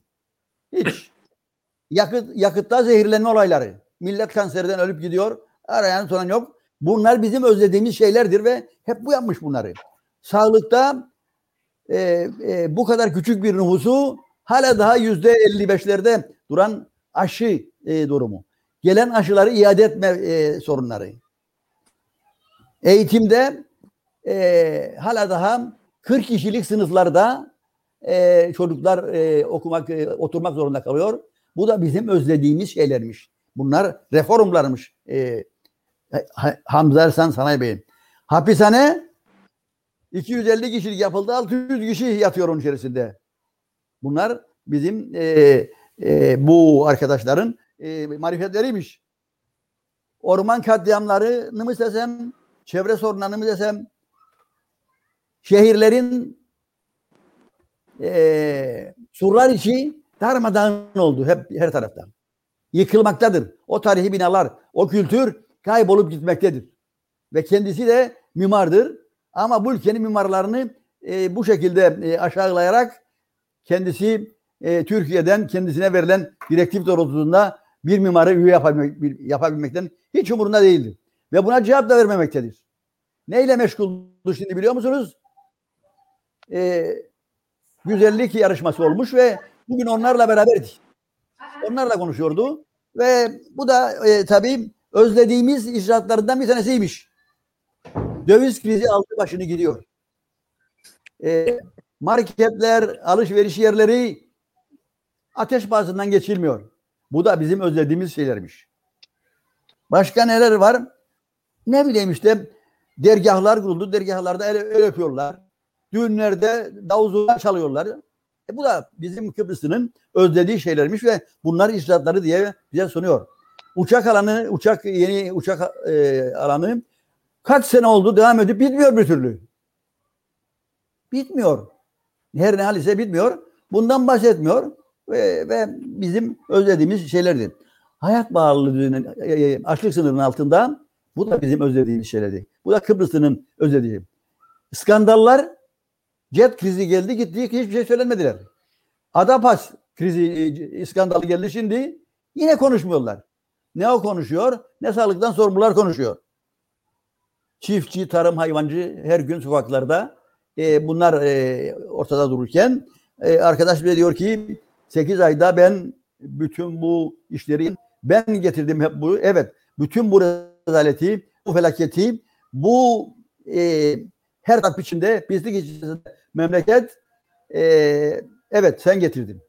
Hiç. Yakıt, yakıtta zehirlenme olayları. Millet kanserden ölüp gidiyor. Arayan soran yok. Bunlar bizim özlediğimiz şeylerdir ve hep bu yapmış bunları. Sağlıkta e, e, bu kadar küçük bir nüfusu hala daha yüzde 55'lerde duran aşı e, durumu. Gelen aşıları iade etme e, sorunları. Eğitimde e, hala daha 40 kişilik sınıflarda e, çocuklar e, okumak, e, oturmak zorunda kalıyor. Bu da bizim özlediğimiz şeylermiş. Bunlar reformlarmış. E, Hamza Ersan Sanayi Bey'in. Hapishane 250 kişilik yapıldı. 600 kişi yatıyor onun içerisinde. Bunlar bizim e, e, bu arkadaşların e, marifetleriymiş. Orman katliamlarını mı desem, çevre sorunlarını mı desem, şehirlerin e, surlar içi darmadağın oldu hep her taraftan. Yıkılmaktadır. O tarihi binalar, o kültür kaybolup gitmektedir. Ve kendisi de mimardır. Ama bu ülkenin mimarlarını e, bu şekilde e, aşağılayarak kendisi e, Türkiye'den kendisine verilen direktif doğrultusunda bir mimarı üye yapabilmek, yapabilmekten hiç umurunda değildir. Ve buna cevap da vermemektedir. Neyle meşguldür şimdi biliyor musunuz? E, güzellik yarışması olmuş ve bugün onlarla beraberdik. Onlarla konuşuyordu ve bu da e, tabii özlediğimiz icraatlarından bir tanesiymiş. Döviz krizi aldı başını gidiyor. E, marketler, alışveriş yerleri ateş pahasından geçilmiyor. Bu da bizim özlediğimiz şeylermiş. Başka neler var? Ne bileyim işte dergahlar kuruldu. Dergahlarda el, el öpüyorlar. Düğünlerde davuzlar çalıyorlar. E bu da bizim Kıbrıs'ın özlediği şeylermiş ve bunlar icraatları diye bize sunuyor. Uçak alanı, uçak yeni uçak e, alanı kaç sene oldu devam edip bitmiyor bir türlü. Bitmiyor. Her ne hal ise bitmiyor. Bundan bahsetmiyor ve, ve bizim özlediğimiz şeylerdi. Hayat bağlılığının e, e, açlık sınırının altında bu da bizim özlediğimiz şeylerdi. Bu da Kıbrıs'ın özlediği. Skandallar jet krizi geldi gitti hiçbir şey söylenmediler. Adapas krizi e, skandalı geldi şimdi yine konuşmuyorlar. Ne o konuşuyor ne sağlıktan sorumlular konuşuyor. Çiftçi, tarım, hayvancı her gün sokaklarda e, bunlar e, ortada dururken e, arkadaş bile diyor ki 8 ayda ben bütün bu işleri ben getirdim hep bu. Evet bütün bu rezaleti, bu felaketi, bu e, her taraf içinde pislik içinde memleket e, evet sen getirdin.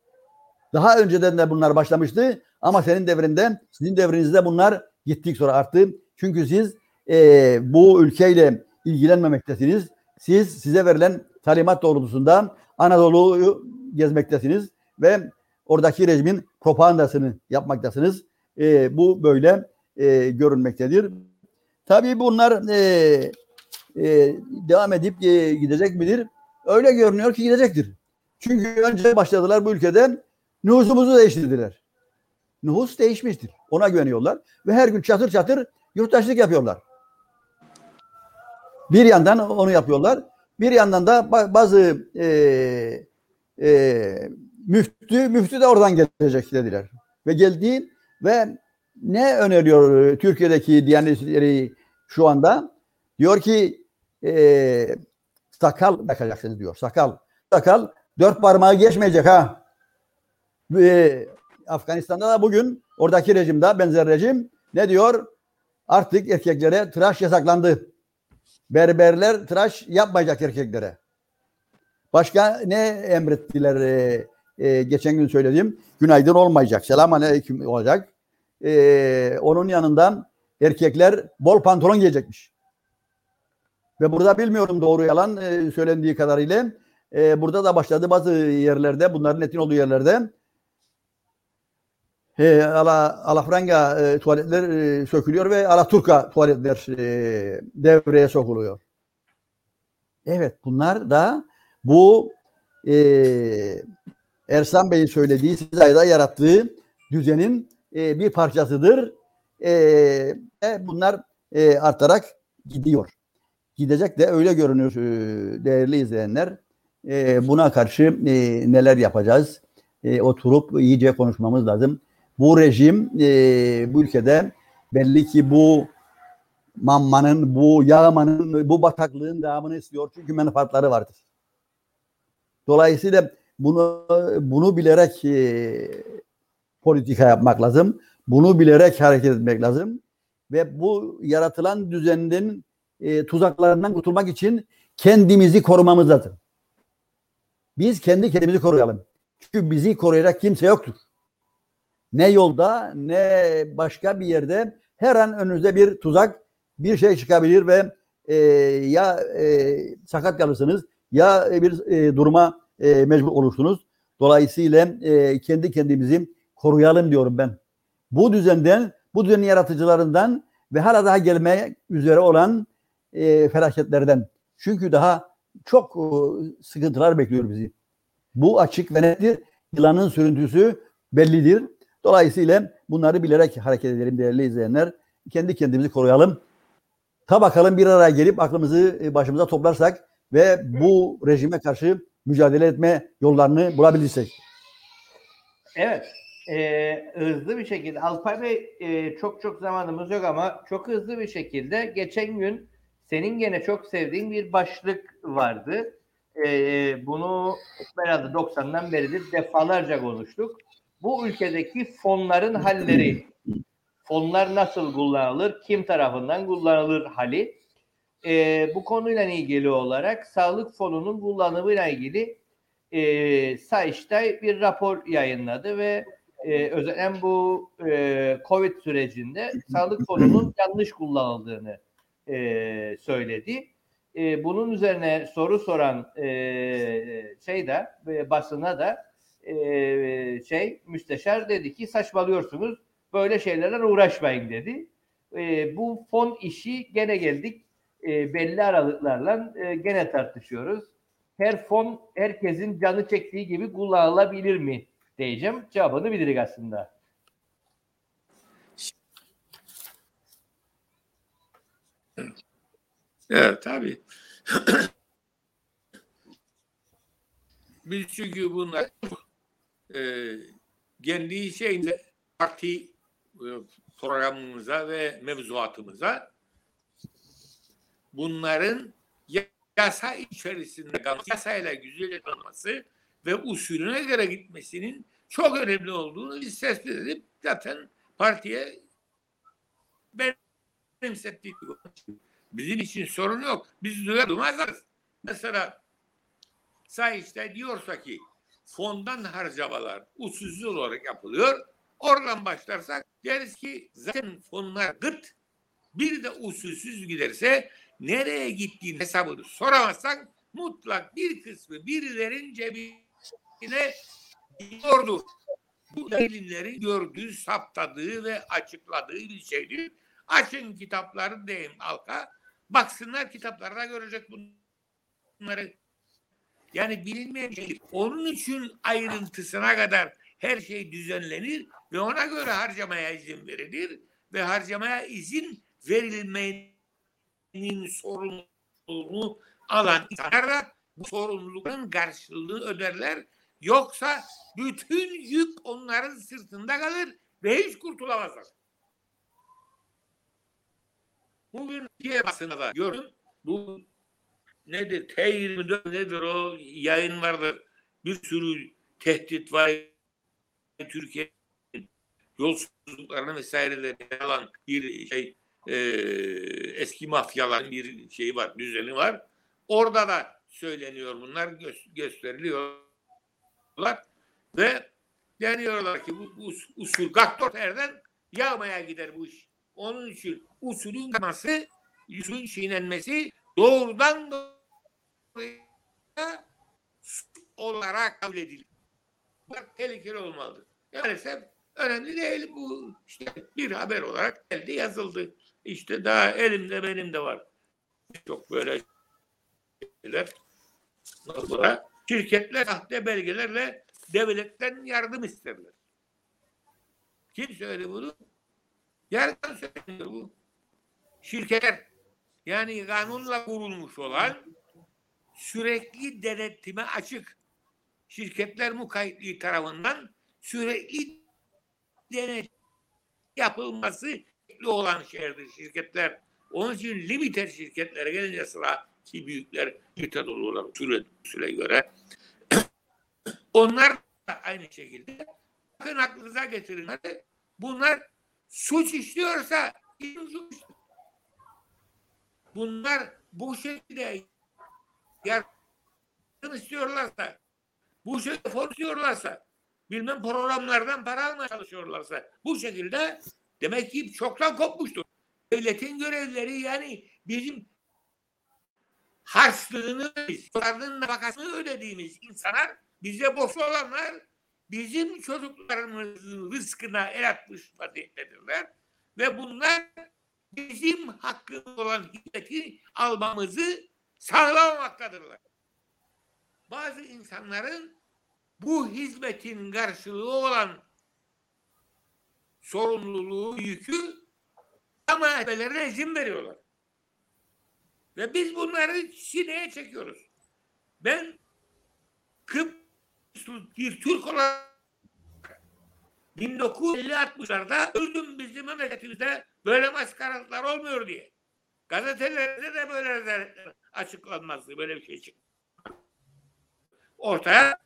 Daha önceden de bunlar başlamıştı ama senin devrinde, sizin devrinizde bunlar gittik sonra arttı. Çünkü siz e, bu ülkeyle ilgilenmemektesiniz. Siz size verilen talimat doğrultusunda Anadolu'yu gezmektesiniz ve oradaki rejimin propagandasını yapmaktasınız. E, bu böyle e, görünmektedir. Tabii bunlar e, e, devam edip e, gidecek midir? Öyle görünüyor ki gidecektir. Çünkü önce başladılar bu ülkeden nüfusumuzu değiştirdiler. Nüfus değişmiştir. Ona güveniyorlar ve her gün çatır çatır yurttaşlık yapıyorlar. Bir yandan onu yapıyorlar. Bir yandan da bazı e, e, müftü, müftü de oradan gelecek dediler. Ve geldi ve ne öneriyor Türkiye'deki Diyanet şu anda? Diyor ki e, sakal takacaksınız diyor. Sakal. Sakal dört parmağı geçmeyecek ha. E, Afganistan'da da bugün oradaki rejimde benzer rejim ne diyor? Artık erkeklere tıraş yasaklandı. Berberler tıraş yapmayacak erkeklere. Başka ne emrettiler? E, e, geçen gün söylediğim günaydın olmayacak. Selam aleyküm olacak. E, onun yanından erkekler bol pantolon giyecekmiş. Ve burada bilmiyorum doğru yalan e, söylendiği kadarıyla e, burada da başladı bazı yerlerde bunların etin olduğu yerlerde e, ala, alafranga e, tuvaletler e, sökülüyor ve alaturka tuvaletler e, devreye sokuluyor. Evet bunlar da bu e, Ersan Bey'in söylediği Sizay'da yarattığı düzenin e, bir parçasıdır. E, e, bunlar e, artarak gidiyor. Gidecek de öyle görünüyor e, değerli izleyenler. E, buna karşı e, neler yapacağız? Oturup iyice konuşmamız lazım. Bu rejim bu ülkede belli ki bu mammanın, bu yağmanın, bu bataklığın devamını istiyor. Çünkü menfaatları vardır. Dolayısıyla bunu bunu bilerek e, politika yapmak lazım. Bunu bilerek hareket etmek lazım. Ve bu yaratılan düzenin e, tuzaklarından kurtulmak için kendimizi korumamız lazım. Biz kendi kendimizi koruyalım. Çünkü bizi koruyacak kimse yoktur. Ne yolda ne başka bir yerde her an önünüzde bir tuzak bir şey çıkabilir ve e, ya e, sakat kalırsınız ya bir e, duruma e, mecbur olursunuz. Dolayısıyla e, kendi kendimizi koruyalım diyorum ben. Bu düzenden, bu düzenin yaratıcılarından ve hala daha gelmeye üzere olan e, felaketlerden. Çünkü daha çok e, sıkıntılar bekliyor bizi. Bu açık ve nettir. Yılanın sürüntüsü bellidir. Dolayısıyla bunları bilerek hareket edelim değerli izleyenler. Kendi kendimizi koruyalım. Ta bakalım bir araya gelip aklımızı e, başımıza toplarsak ve bu rejime karşı mücadele etme yollarını bulabilirsek. Evet. E, hızlı bir şekilde Alpay Bey e, çok çok zamanımız yok ama çok hızlı bir şekilde geçen gün senin gene çok sevdiğin bir başlık vardı. e, bunu herhalde 90'dan beridir defalarca konuştuk. Bu ülkedeki fonların halleri, fonlar nasıl kullanılır, kim tarafından kullanılır hali. E, bu konuyla ilgili olarak sağlık fonunun kullanımıyla ilgili e, Sayıştay bir rapor yayınladı ve e, özellikle bu e, Covid sürecinde sağlık fonunun yanlış kullanıldığını e, söyledi. E, bunun üzerine soru soran e, şey de e, basına da e, şey müsteşar dedi ki saçmalıyorsunuz böyle şeylerle uğraşmayın dedi. E, bu fon işi gene geldik e, belli aralıklarla e, gene tartışıyoruz. Her fon herkesin canı çektiği gibi kullanılabilir mi diyeceğim. Cevabını bilirik aslında. Evet tabii. Biz çünkü bunlar e, kendi şeyinde parti e, programımıza ve mevzuatımıza bunların yasa içerisinde kalması, yasayla güzelce tanıması ve usulüne göre gitmesinin çok önemli olduğunu biz tespit edip zaten partiye benimsettik. Bizim için sorun yok. Biz duyar duymazlarız. Mesela Sayıştay diyorsa ki fondan harcamalar usulsüz olarak yapılıyor. Oradan başlarsak deriz ki zaten fonlar gıt bir de usulsüz giderse nereye gittiğin hesabını soramazsak mutlak bir kısmı birilerin cebine gidiyordu. Bu delillerin gördüğü, saptadığı ve açıkladığı bir şeydir. Açın kitapları deyin halka. Baksınlar kitaplarda görecek bunları. Yani bilinmeyen şey. Onun için ayrıntısına kadar her şey düzenlenir ve ona göre harcamaya izin verilir ve harcamaya izin verilmenin sorumluluğunu alan insanlar da bu sorumluluğun karşılığını öderler. Yoksa bütün yük onların sırtında kalır ve hiç kurtulamazlar. Bugün diye basına da gördüm. Bu nedir? T24 nedir o yayın vardır. Bir sürü tehdit var. Türkiye yolsuzluklarını vesaireleri alan bir şey e, eski mafyaların bir şeyi var, düzeni var. Orada da söyleniyor bunlar gö- gösteriliyorlar ve deniyorlar ki bu, bu usul gaktör erden yağmaya gider bu iş. Onun için usulün kalması, usulün çiğnenmesi doğrudan doğruya olarak kabul edilir. Bu tehlikeli olmalıdır. Maalesef önemli değil bu işte bir haber olarak elde yazıldı. İşte daha elimde benim de var. Çok böyle şeyler. Sonra şirketler sahte belgelerle devletten yardım isterler. Kim söyledi bunu? Yerden söyleniyor bu. Şirketler yani kanunla kurulmuş olan sürekli denetime açık şirketler mukayyetliği tarafından sürekli denet yapılması olan şeylerdir şirketler. Onun için limiter şirketlere gelince sıra ki büyükler limiter olurlar süre, süre göre. Onlar da aynı şekilde bakın aklınıza getirin. Bunlar suç işliyorsa. Bunlar bu şekilde yardım istiyorlarsa bu şekilde fon istiyorlarsa bilmem programlardan para almaya çalışıyorlarsa bu şekilde demek ki çoktan kopmuştur. Devletin görevleri yani bizim harçlığını, çocukların nafakasını ödediğimiz insanlar bize borç olanlar bizim çocuklarımızın rızkına el atmış vaziyettedirler. Ve bunlar bizim hakkımız olan hizmeti almamızı sağlamaktadırlar. Bazı insanların bu hizmetin karşılığı olan sorumluluğu, yükü ama etmelerine izin veriyorlar. Ve biz bunları sineye çekiyoruz. Ben Kıbrıslı bir Türk olarak 1950-60'larda öldüm bizim memleketimizde böyle maskaralıklar olmuyor diye. Gazetelerde de böyle açıklanmazdı böyle bir şey çıktı. ortaya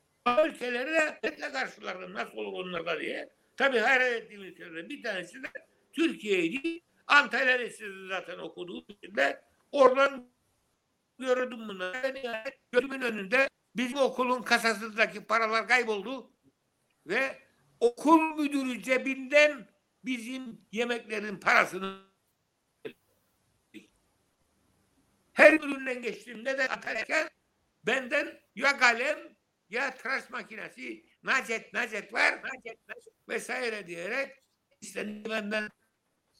ülkeleri de etle karşılardı nasıl olur onlarda diye. Tabii hayret ettiğim ülkelerden bir tanesi de Türkiye'ydi. Antalya Lisesi zaten okuduğu için de oradan gördüm bunu. Nihayet gözümün önünde bizim okulun kasasındaki paralar kayboldu ve okul müdürü cebinden bizim yemeklerin parasını her üründen geçtiğimde de atarken benden ya kalem ya tıraş makinesi nacet nacet var nacet, nacet vesaire diyerek istendi benden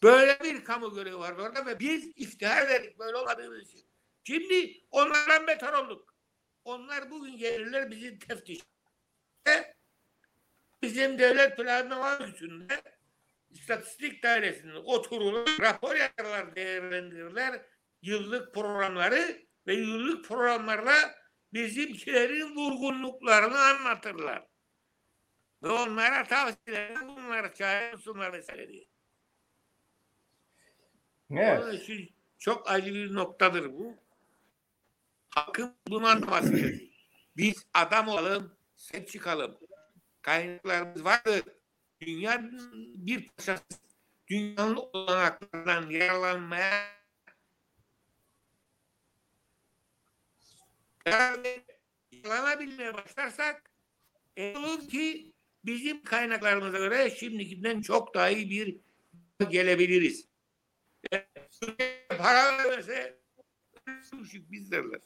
böyle bir kamu görevi vardı orada ve biz iftihar ederdik böyle olmadığımız için. Şimdi onlardan beter olduk. Onlar bugün gelirler bizi teftiş. Bizim devlet planlama üstünde istatistik dairesinde otururlar, rapor yaparlar, değerlendirirler yıllık programları ve yıllık programlarda bizimkilerin vurgunluklarını anlatırlar. Ve onlara tavsiyeler bunları çağırıyorsunlar vesaire diye. Evet. Onun için çok acı bir noktadır bu. Halkın bunu anlaması gerekiyor. Biz adam olalım, sen çıkalım. Kaynaklarımız vardır. Dünyanın bir parçası dünyanın olanaklarından yararlanmaya yararlanabilmeye başlarsak e, olur ki bizim kaynaklarımıza göre şimdikinden çok daha iyi bir gelebiliriz. E, para vermese biz derler.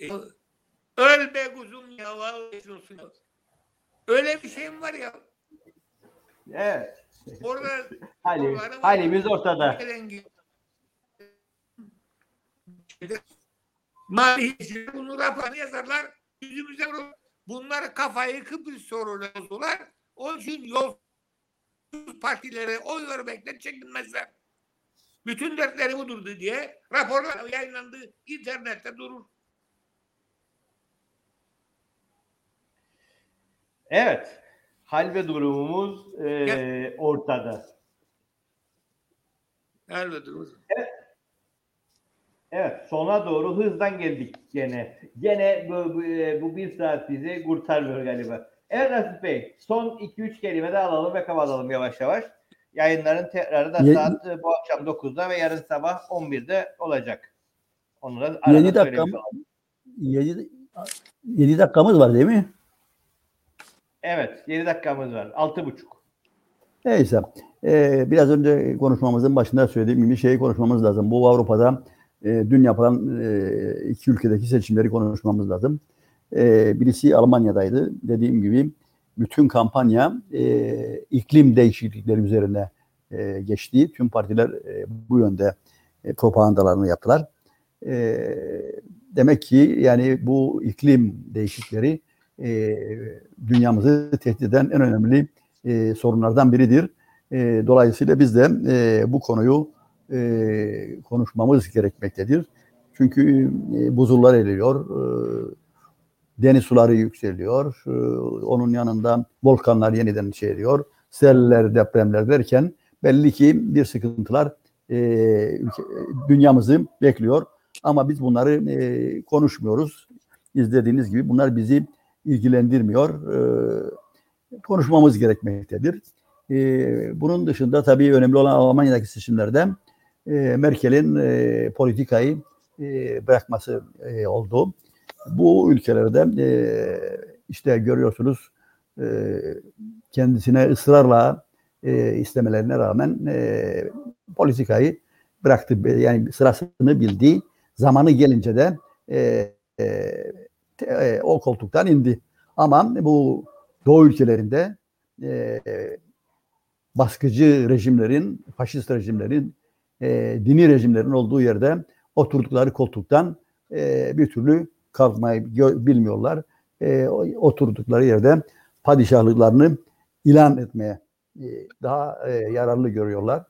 E, öl be kuzum ya vallahi. Öyle bir şey mi var ya? Evet. Orada Hali, halimiz ortada. Maliyeciler bunu raporunu yazarlar. Yüzümüze vurur. Bunlar kafayı Kıbrıs sorulurlar. Onun için yol partilere oy vermekten çekinmezler. Bütün dertleri budur diye raporlar yayınlandı. internette durur. Evet. Hal ve durumumuz e, ortada. Elbette. Evet sona doğru hızdan geldik gene. Gene bu, bu, e, bu bir saat bizi kurtarmıyor galiba. Evet Nasip Bey son 2-3 kelime de alalım ve kapatalım yavaş yavaş. Yayınların tekrarı da Ye- saat e, bu akşam 9'da ve yarın sabah 11'de olacak. Onu da arada 7 dakika söylemiş mı? olalım. 7, 7 dakikamız var değil mi? Evet 7 dakikamız var. 6.30. Neyse. Ee, biraz önce konuşmamızın başında söylediğim gibi şeyi konuşmamız lazım. Bu Avrupa'da e, dün yapılan e, iki ülkedeki seçimleri konuşmamız lazım. E, birisi Almanya'daydı. Dediğim gibi bütün kampanya e, iklim değişiklikleri üzerine e, geçti. Tüm partiler e, bu yönde e, propagandalarını yaptılar. E, demek ki yani bu iklim değişiklikleri e, dünyamızı tehdit eden en önemli e, sorunlardan biridir. E, dolayısıyla biz de e, bu konuyu e, konuşmamız gerekmektedir. Çünkü e, buzullar eriyor, e, deniz suları yükseliyor, e, onun yanında volkanlar yeniden şey ediyor, seller, depremler derken belli ki bir sıkıntılar e, ülke, dünyamızı bekliyor. Ama biz bunları e, konuşmuyoruz. İzlediğiniz gibi bunlar bizi ilgilendirmiyor. E, konuşmamız gerekmektedir. E, bunun dışında tabii önemli olan Almanya'daki seçimlerde e, Merkel'in e, politikayı e, bırakması oldu. Bu ülkelerde işte görüyorsunuz kendisine ısrarla istemelerine rağmen politikayı bıraktı. Yani sırasını bildi. Zamanı gelince de e, o koltuktan indi. Ama bu Doğu ülkelerinde e, baskıcı rejimlerin, faşist rejimlerin, e, dini rejimlerin olduğu yerde oturdukları koltuktan e, bir türlü kalkmayı bilmiyorlar. E, oturdukları yerde padişahlıklarını ilan etmeye e, daha e, yararlı görüyorlar.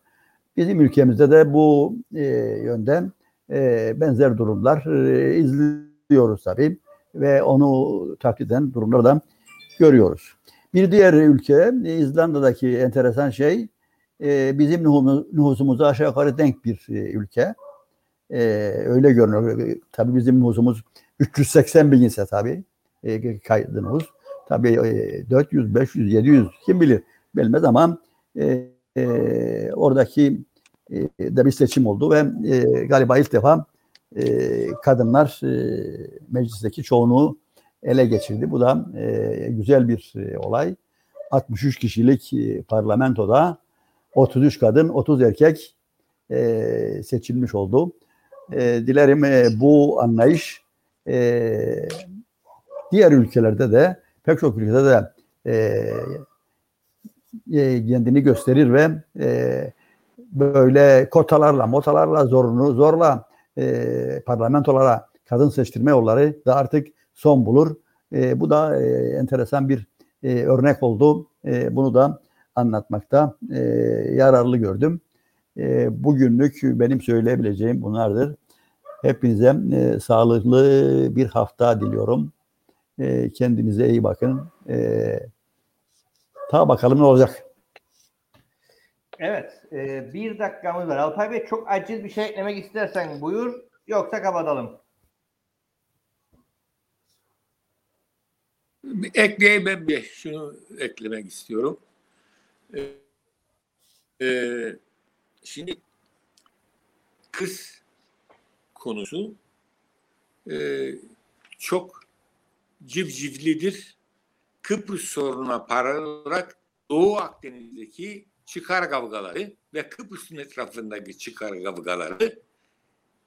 Bizim ülkemizde de bu e, yönden e, benzer durumlar e, izliyoruz tabii ve onu taklit eden durumları da görüyoruz. Bir diğer ülke e, İzlanda'daki enteresan şey e, bizim nüfusumuz- nüfusumuza aşağı yukarı denk bir e, ülke. Öyle görünüyor. Tabii bizim nüfusumuz 380 bin ise tabii kaydı nüfus. Tabii e, 400, 500, 700 kim bilir bilmez ama oradaki de bir seçim oldu ve galiba ilk defa e, kadınlar e, meclisteki çoğunluğu ele geçirdi. Bu da e, güzel bir e, olay. 63 kişilik e, parlamentoda 33 kadın, 30 erkek e, seçilmiş oldu. E, dilerim e, bu anlayış e, diğer ülkelerde de pek çok ülkede de e, e, kendini gösterir ve e, böyle kotalarla, motalarla, zorunu, zorla e, parlamentolara kadın seçtirme yolları da artık son bulur. E, bu da e, enteresan bir e, örnek oldu. E, bunu da anlatmakta e, yararlı gördüm. E, bugünlük benim söyleyebileceğim bunlardır. Hepinize e, sağlıklı bir hafta diliyorum. E, kendinize iyi bakın. E, ta bakalım ne olacak. Evet. e, bir dakikamız var. Alpay Bey çok acil bir şey eklemek istersen buyur. Yoksa kapatalım. Ekleyeyim ben bir şunu eklemek istiyorum. Ee, e, şimdi kız konusu e, çok civcivlidir. Kıbrıs sorununa paralel olarak Doğu Akdeniz'deki çıkar kavgaları ve Kıbrıs'ın etrafındaki çıkar kavgaları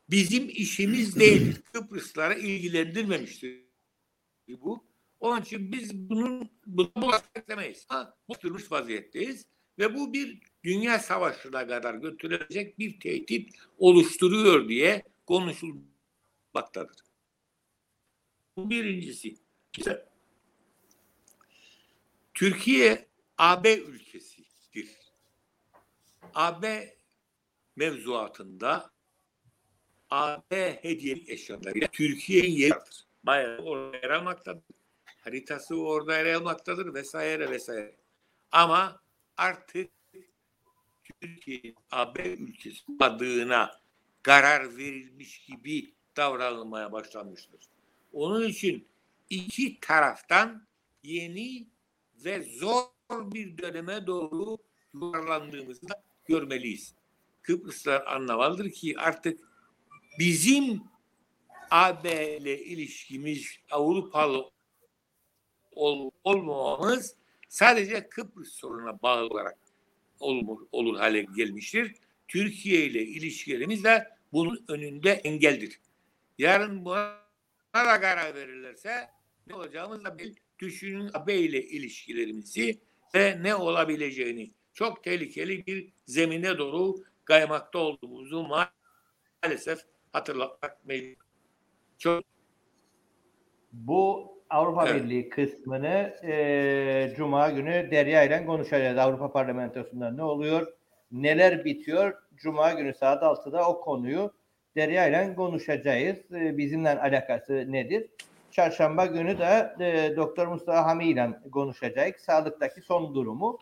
bizim işimiz değildir. Kıbrıslara ilgilendirmemiştir bu. Onun için biz bunun bunu bulaştırmayız. Ha, bastırmış vaziyetteyiz ve bu bir dünya savaşına kadar götürecek bir tehdit oluşturuyor diye konuşulmaktadır. Bu birincisi. Türkiye AB ülkesidir. AB mevzuatında AB hediyelik eşyalarıyla Türkiye'nin yeri vardır. Bayağı orada yer almaktadır. Haritası orada yer almaktadır vesaire vesaire. Ama artık Türkiye AB ülkesi adına karar verilmiş gibi davranılmaya başlanmıştır. Onun için iki taraftan yeni ve zor bir döneme doğru yuvarlandığımızı da görmeliyiz. Kıbrıslar anlamalıdır ki artık bizim AB ile ilişkimiz Avrupalı ol, olmamamız sadece Kıbrıs sorununa bağlı olarak olur, olur hale gelmiştir. Türkiye ile ilişkilerimiz de bunun önünde engeldir. Yarın buna da karar verirlerse ne olacağımız da bir düşünün AB ile ilişkilerimizi ve ne olabileceğini çok tehlikeli bir zemine doğru kaymakta olduğumuzu maalesef hatırlatmak mecbur. Çok Bu Avrupa Evet. Birliği kısmını e, Cuma günü Derya ile konuşacağız. Avrupa Parlamentosu'nda ne oluyor? Neler bitiyor? Cuma günü saat 6'da o konuyu Derya ile konuşacağız. E, bizimle alakası nedir? Çarşamba günü de e, Doktor Mustafa Hami ile konuşacağız. Sağlıktaki son durumu.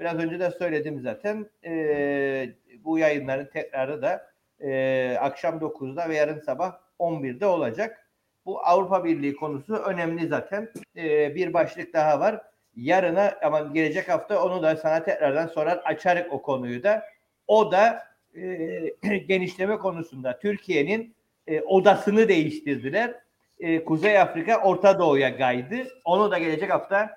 Biraz önce de söyledim zaten. E, bu yayınların tekrarı da e, akşam 9'da ve yarın sabah 11'de olacak. Bu Avrupa Birliği konusu önemli zaten. Ee, bir başlık daha var. Yarına ama gelecek hafta onu da sana tekrardan sorar açarık o konuyu da. O da e, genişleme konusunda Türkiye'nin e, odasını değiştirdiler. E, Kuzey Afrika Orta Doğu'ya kaydı. Onu da gelecek hafta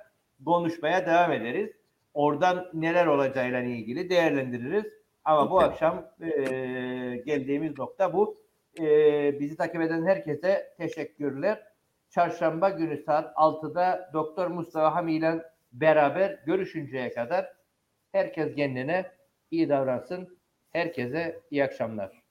konuşmaya devam ederiz. Oradan neler olacağıyla ilgili değerlendiririz. Ama bu akşam e, geldiğimiz nokta bu. Ee, bizi takip eden herkese teşekkürler. Çarşamba günü saat 6'da Doktor Mustafa Hami ile beraber görüşünceye kadar herkes kendine iyi davransın. Herkese iyi akşamlar.